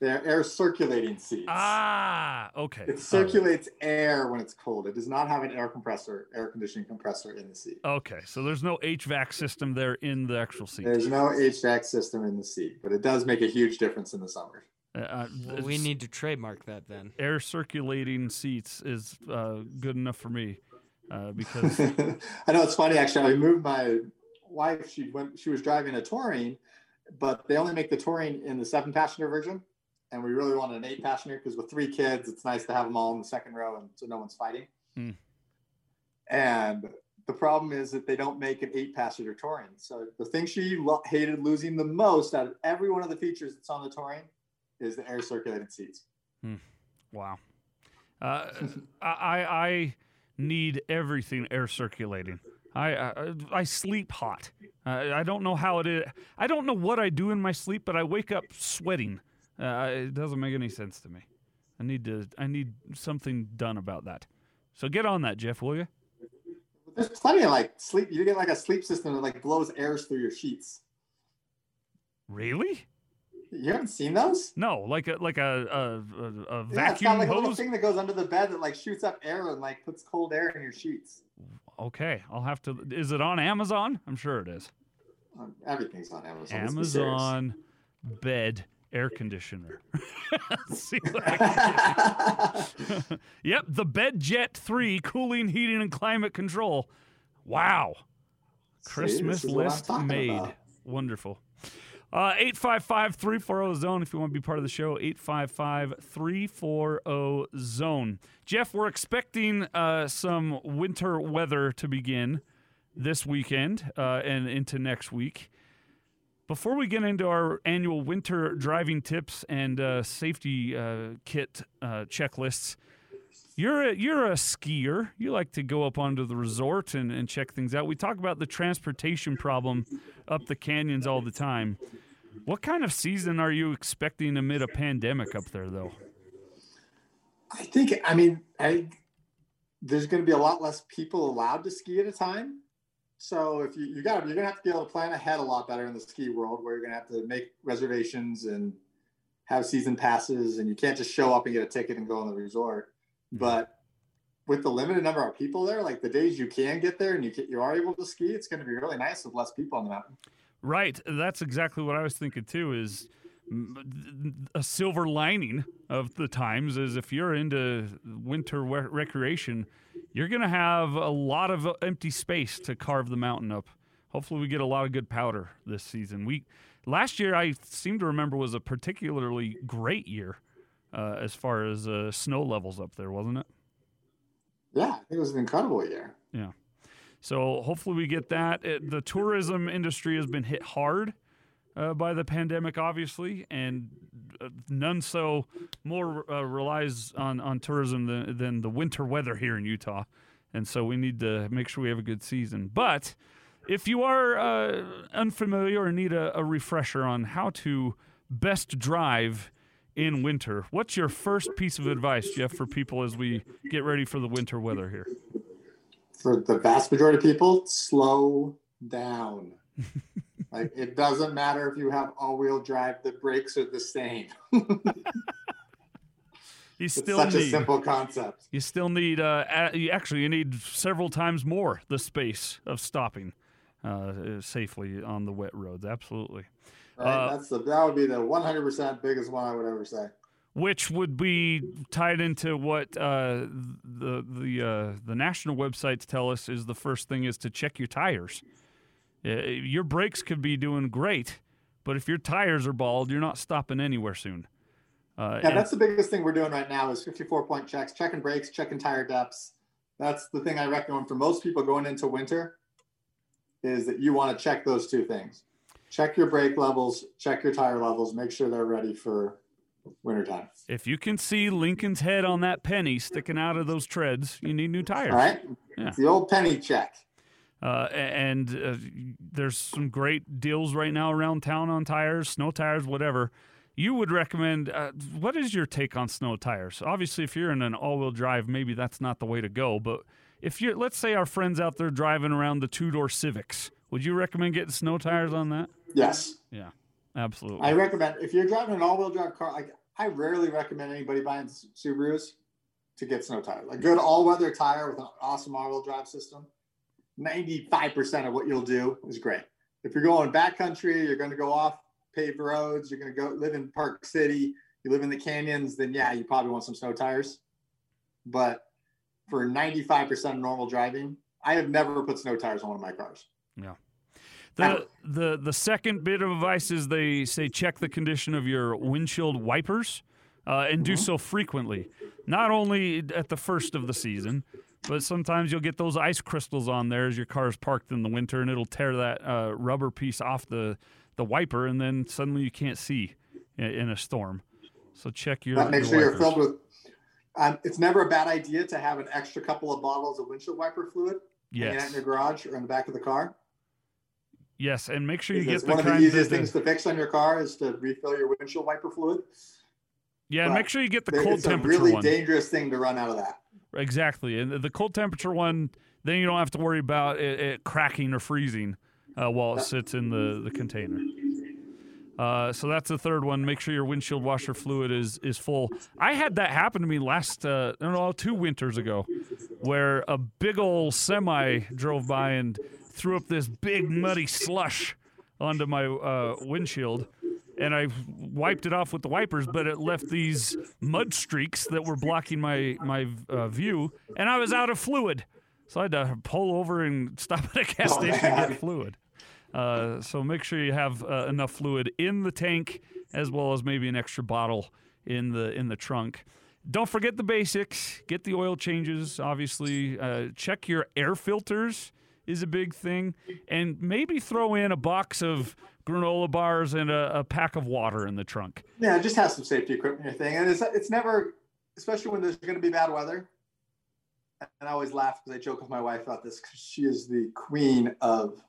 [SPEAKER 3] They're air circulating seats.
[SPEAKER 2] Ah, okay.
[SPEAKER 3] It
[SPEAKER 2] All right.
[SPEAKER 3] circulates air when it's cold. It does not have an air compressor, air conditioning compressor in the seat.
[SPEAKER 2] Okay, so there's no HVAC system there in the actual seat.
[SPEAKER 3] There's no HVAC system in the seat, but it does make a huge difference in the summer.
[SPEAKER 2] Uh, uh,
[SPEAKER 4] Well, we need to trademark that then.
[SPEAKER 2] air circulating seats is uh, good enough for me uh, because
[SPEAKER 3] I know it's funny actually. I moved my wife. She went. She was driving a Touring, but they only make the Touring in the seven passenger version, and we really wanted an eight passenger because with three kids, it's nice to have them all in the second row and so no one's fighting.
[SPEAKER 2] Hmm.
[SPEAKER 3] And the problem is that they don't make an eight passenger Touring. So the thing she lo- hated losing the most out of every one of the features that's on the Touring is the air circulated seats.
[SPEAKER 2] wow. Uh, I, I need everything air circulating. I I, I sleep hot. Uh, I don't know how it is. I don't know what I do in my sleep, but I wake up sweating. Uh, it doesn't make any sense to me. I need to. I need something done about that. So get on that, Jeff, will you?
[SPEAKER 3] There's plenty of like sleep. You get like a sleep system that like blows airs through your sheets.
[SPEAKER 2] Really?
[SPEAKER 3] You haven't seen those?
[SPEAKER 2] No, like a like a a, a, a
[SPEAKER 3] Yeah, it's
[SPEAKER 2] vacuum
[SPEAKER 3] got like a little thing that goes under the bed that like shoots up air and like puts cold air in your sheets.
[SPEAKER 2] Okay, I'll have to. Is it on Amazon? I'm sure it is.
[SPEAKER 3] Um, everything's on Amazon. let's be serious.
[SPEAKER 2] Amazon bed air conditioner. See what I can do. yep, the BedJet 3 cooling, heating, and climate control. Wow.
[SPEAKER 3] See,
[SPEAKER 2] Christmas
[SPEAKER 3] this is what I'm
[SPEAKER 2] list made.
[SPEAKER 3] about.
[SPEAKER 2] Wonderful. Uh, 855 340 zone if you want to be part of the show. 855 340 zone. Jeff, we're expecting uh, some winter weather to begin this weekend uh, and into next week. Before we get into our annual winter driving tips and uh, safety uh, kit uh, checklists, you're a, you're a skier. You like to go up onto the resort and, and check things out. We talk about the transportation problem up the canyons all the time. What kind of season are you expecting amid a pandemic up there, though?
[SPEAKER 3] I think I mean I there's going to be a lot less people allowed to ski at a time. So if you you got you're going to have to be able to plan ahead a lot better in the ski world, where you're going to have to make reservations and have season passes, and you can't just show up and get a ticket and go on the resort. Mm-hmm. But with the limited number of people there, like the days you can get there and you can, you are able to ski, it's going to be really nice with less people on the mountain.
[SPEAKER 2] Right. That's exactly what I was thinking too. Is a silver lining of the times is if you're into winter we- recreation, you're going to have a lot of empty space to carve the mountain up. Hopefully, we get a lot of good powder this season. We last year, I seem to remember, was a particularly great year uh, as far as uh, snow levels up there, wasn't it?
[SPEAKER 3] Yeah, I think it was an incredible year.
[SPEAKER 2] Yeah. So hopefully we get that. It, the tourism industry has been hit hard uh, by the pandemic, obviously, and uh, none so more uh, relies on, on tourism than, than the winter weather here in Utah. And so we need to make sure we have a good season. But if you are uh, unfamiliar or need a, a refresher on how to best drive in winter, what's your first piece of advice, Jeff, for people as we get ready for the winter weather here?
[SPEAKER 3] for the vast majority of people, slow down. like it doesn't matter if you have all-wheel drive; the brakes are the same.
[SPEAKER 2] You
[SPEAKER 3] It's
[SPEAKER 2] still
[SPEAKER 3] such a simple concept.
[SPEAKER 2] you still need uh, you actually you need several times more the space of stopping uh, safely on the wet roads. Absolutely.
[SPEAKER 3] Right?
[SPEAKER 2] Uh,
[SPEAKER 3] That's the that would be the 100% biggest one I would ever say.
[SPEAKER 2] which would be tied into what uh, the the uh, the national websites tell us is the first thing is to check your tires. Uh, your brakes could be doing great, but if your tires are bald, you're not stopping anywhere soon. Uh,
[SPEAKER 3] Yeah, that's the biggest thing we're doing right now is 54 point checks, checking brakes, checking tire depths. That's the thing I recommend for most people going into winter is that you want to check those two things. Check your brake levels, check your tire levels, make sure they're ready for wintertime.
[SPEAKER 2] if you can see Lincoln's head on that penny sticking out of those treads, you need new tires.
[SPEAKER 3] All right?
[SPEAKER 2] Yeah.
[SPEAKER 3] It's the old penny check.
[SPEAKER 2] Uh, and uh, there's some great deals right now around town on tires, snow tires, whatever. You would recommend. Uh, what is your take on snow tires? Obviously, if you're in an all-wheel drive, maybe that's not the way to go. But if you're, let's say, our friends out there driving around the two-door Civics, would you recommend getting snow tires on that?
[SPEAKER 3] Yes.
[SPEAKER 2] Yeah, absolutely.
[SPEAKER 3] I recommend if you're driving an all-wheel drive car, like I rarely recommend anybody buying Subarus to get snow tires. A good all-weather tire with an awesome all-wheel drive system, 95% of what you'll do is great. If you're going backcountry, you're going to go off paved roads, you're going to go live in Park City, you live in the canyons, then yeah, you probably want some snow tires. But for 95% of normal driving, I have never put snow tires on one of my cars.
[SPEAKER 2] Yeah. The, the the second bit of advice is they say check the condition of your windshield wipers uh, and do so frequently. Not only at the first of the season, but sometimes you'll get those ice crystals on there as your car's parked in the winter, and it'll tear that uh, rubber piece off the the wiper, and then suddenly you can't see in, in a storm. So check your.
[SPEAKER 3] Make
[SPEAKER 2] your
[SPEAKER 3] sure you're filled with Um, it's never a bad idea to have an extra couple of bottles of windshield wiper fluid
[SPEAKER 2] Yes.
[SPEAKER 3] in your garage or in the back of the car.
[SPEAKER 2] Yes, and make sure you
[SPEAKER 3] Because
[SPEAKER 2] get the
[SPEAKER 3] one of the easiest
[SPEAKER 2] that-
[SPEAKER 3] things to fix on your car is to refill your windshield wiper fluid.
[SPEAKER 2] Yeah, and
[SPEAKER 3] but
[SPEAKER 2] make sure you get the cold
[SPEAKER 3] it's a really
[SPEAKER 2] one.
[SPEAKER 3] dangerous thing to run out of that.
[SPEAKER 2] Exactly, and the- cold temperature one, then you don't have to worry about it, it cracking or freezing uh, while it sits in the the container. Uh, so that's the third one. Make sure your windshield washer fluid is is full. I had that happen to me last, uh, I don't know, two winters ago, where a big old semi drove by and threw up this big muddy slush onto my uh, windshield. And I wiped it off with the wipers, but it left these mud streaks that were blocking my my uh, view, and I was out of fluid. So I had to pull over and stop at a gas
[SPEAKER 3] Oh,
[SPEAKER 2] station to get fluid. Uh, so make sure you have uh, enough fluid in the tank, as well as maybe an extra bottle in the in the trunk. Don't forget the basics. Get the oil changes. Obviously, uh, check your air filters is a big thing, and maybe throw in a box of granola bars and a, a pack of water in the trunk.
[SPEAKER 3] Yeah, just have some safety equipment in your thing, and it's it's never, especially when there's going to be bad weather. And I always laugh because I joke with my wife about this because she is the queen of.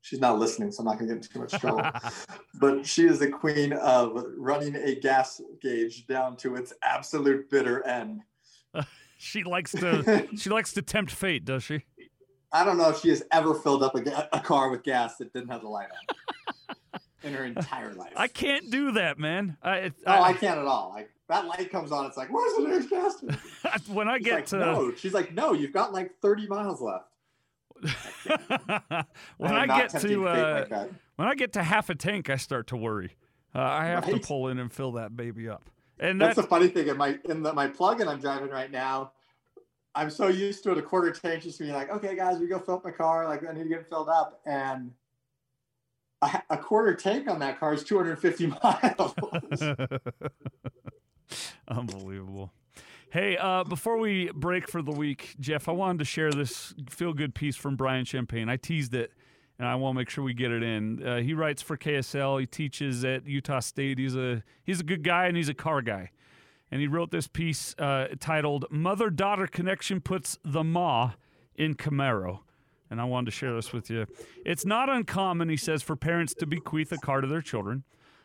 [SPEAKER 3] She's not listening, so I'm not going to get into too much trouble. but she is the queen of running a gas gauge down to its absolute bitter end.
[SPEAKER 2] She likes to she likes to tempt fate, does she?
[SPEAKER 3] I don't know if she has ever filled up a, a car with gas that didn't have the light on in her entire life.
[SPEAKER 2] I can't do that, man. I, it-
[SPEAKER 3] oh, I can't at all. Like that light comes on, it's like, where's the nearest gas station?
[SPEAKER 2] when I
[SPEAKER 3] She's
[SPEAKER 2] get
[SPEAKER 3] like,
[SPEAKER 2] to
[SPEAKER 3] no. She's like, no, you've got like 30 miles left.
[SPEAKER 2] when
[SPEAKER 3] am
[SPEAKER 2] I get to uh,
[SPEAKER 3] like
[SPEAKER 2] when I get to half a tank, I start to worry. Uh, I have to pull in and fill that baby up, and
[SPEAKER 3] That's
[SPEAKER 2] that's
[SPEAKER 3] the funny thing in my in the, my plug-in I'm driving right now. I'm so used to it. A quarter tank just being like, okay, guys, we go fill up my car. Like, I need to get it filled up, and a, quarter tank on that car is 250 miles.
[SPEAKER 2] Unbelievable. Hey, uh, before we break for the week, Jeff, I wanted to share this feel good piece from Brian Champagne. I teased it, and I want to make sure we get it in. Uh, he writes for KSL. He teaches at Utah State. He's a he's a good guy, and he's a car guy. And he wrote this piece uh, titled "Mother Daughter Connection Puts the Ma in Camaro." And I wanted to share this with you. It's not uncommon, he says, for parents to bequeath a car to their children.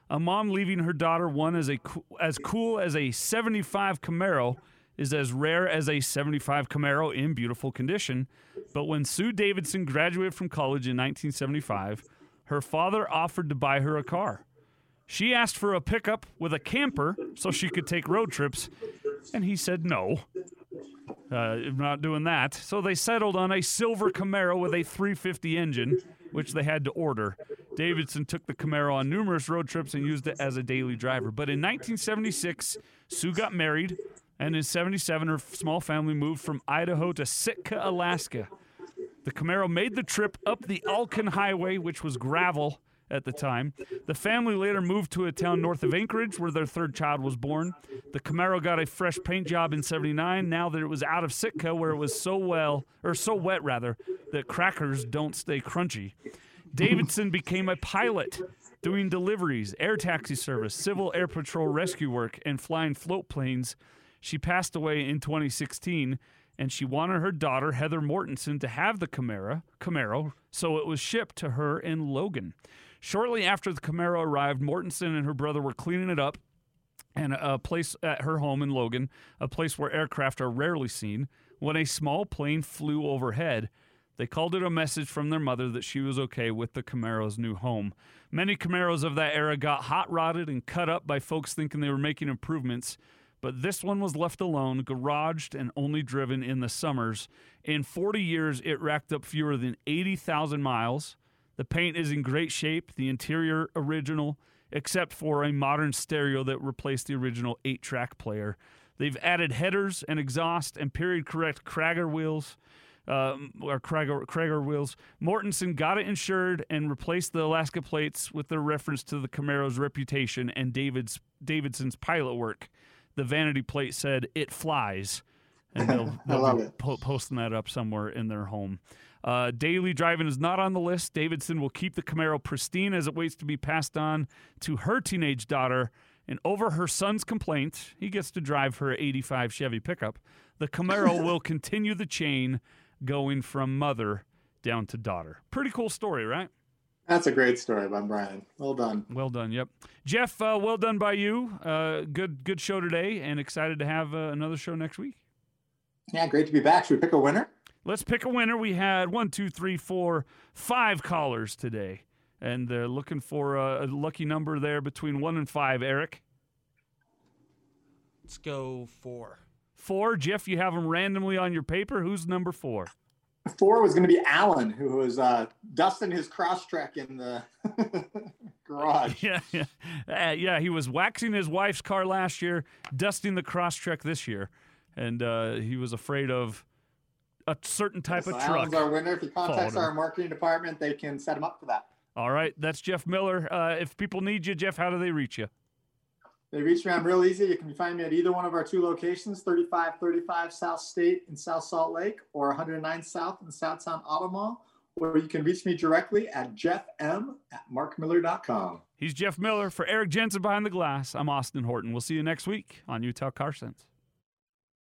[SPEAKER 2] A mom leaving her daughter one as a as cool as a 75 Camaro is as rare as a 75 Camaro in beautiful condition. But when Sue Davidson graduated from college in 1975, her father offered to buy her a car. She asked for a pickup with a camper so she could take road trips, and he said no. Uh, not doing that. So they settled on a silver Camaro with a 350 engine, which they had to order. Davidson took the Camaro on numerous road trips and used it as a daily driver. But in 1976, Sue got married, and in 77, her small family moved from Idaho to Sitka, Alaska. The Camaro made the trip up the Alcan Highway, which was gravel at the time. The family later moved to a town north of Anchorage where their third child was born. The Camaro got a fresh paint job in 79 now that it was out of Sitka where it was so well or so wet rather that crackers don't stay crunchy. Davidson became a pilot doing deliveries, air taxi service, civil air patrol rescue work and flying float planes. She passed away in 2016 and she wanted her daughter Heather Mortensen to have the Camaro, Camaro, so it was shipped to her in Logan. Shortly after the Camaro arrived, Mortensen and her brother were cleaning it up and a place at her home in Logan, a place where aircraft are rarely seen, when a small plane flew overhead. They called it a message from their mother that she was okay with the Camaro's new home. Many Camaros of that era got hot rodded and cut up by folks thinking they were making improvements, but this one was left alone, garaged, and only driven in the summers. In 40 years, it racked up fewer than 80,000 miles. The paint is in great shape, the interior original, except for a modern stereo that replaced the original eight track player. They've added headers and exhaust and period correct Cragar wheels. Um, or Cragar, Cragar wheels. Mortensen got it insured and replaced the Alaska plates with their reference to the Camaro's reputation and David's Davidson's pilot work. The vanity plate said "It flies," and they'll, they'll be
[SPEAKER 3] it.
[SPEAKER 2] po- posting that up somewhere in their home. Uh, daily driving is not on the list. Davidson will keep the Camaro pristine as it waits to be passed on to her teenage daughter And over her son's complaint, he gets to drive her 85 Chevy pickup. The Camaro will continue the chain going from mother down to daughter. Pretty cool story, right?
[SPEAKER 3] That's a great story by Brian. Well done.
[SPEAKER 2] Well done. Yep, Jeff. Uh, well done by you. Uh, good, good show today, and excited to have uh, another show next week.
[SPEAKER 3] Yeah, great to be back. Should we pick a winner?
[SPEAKER 2] Let's pick a winner. We had one, two, three, four, five callers today, and they're looking for a, a lucky number there between one and five. Eric,
[SPEAKER 4] Let's go four.
[SPEAKER 2] four. Jeff, you have them randomly on your paper. Who's number four?
[SPEAKER 3] Four was going to be Alan, who was uh, dusting his Crosstrek in the garage.
[SPEAKER 2] Yeah, yeah, uh, yeah. He was waxing his wife's car last year, dusting the Crosstrek this year, and uh, he was afraid of a certain type
[SPEAKER 3] so
[SPEAKER 2] of
[SPEAKER 3] Alan's
[SPEAKER 2] truck.
[SPEAKER 3] our winner. If he contacts our marketing department, they can set him up for that.
[SPEAKER 2] All right, that's Jeff Miller. Uh, if people need you, Jeff, how do they reach you?
[SPEAKER 3] They reach me. I'm real easy. You can find me at either one of our two locations, 3535 South State in South Salt Lake or 109 South in Southtown Auto Mall. Or you can reach me directly at jeffm at markmiller.com.
[SPEAKER 2] He's Jeff Miller for Eric Jensen behind the glass. I'm Austin Horton. We'll see you next week on Utah Car Sense.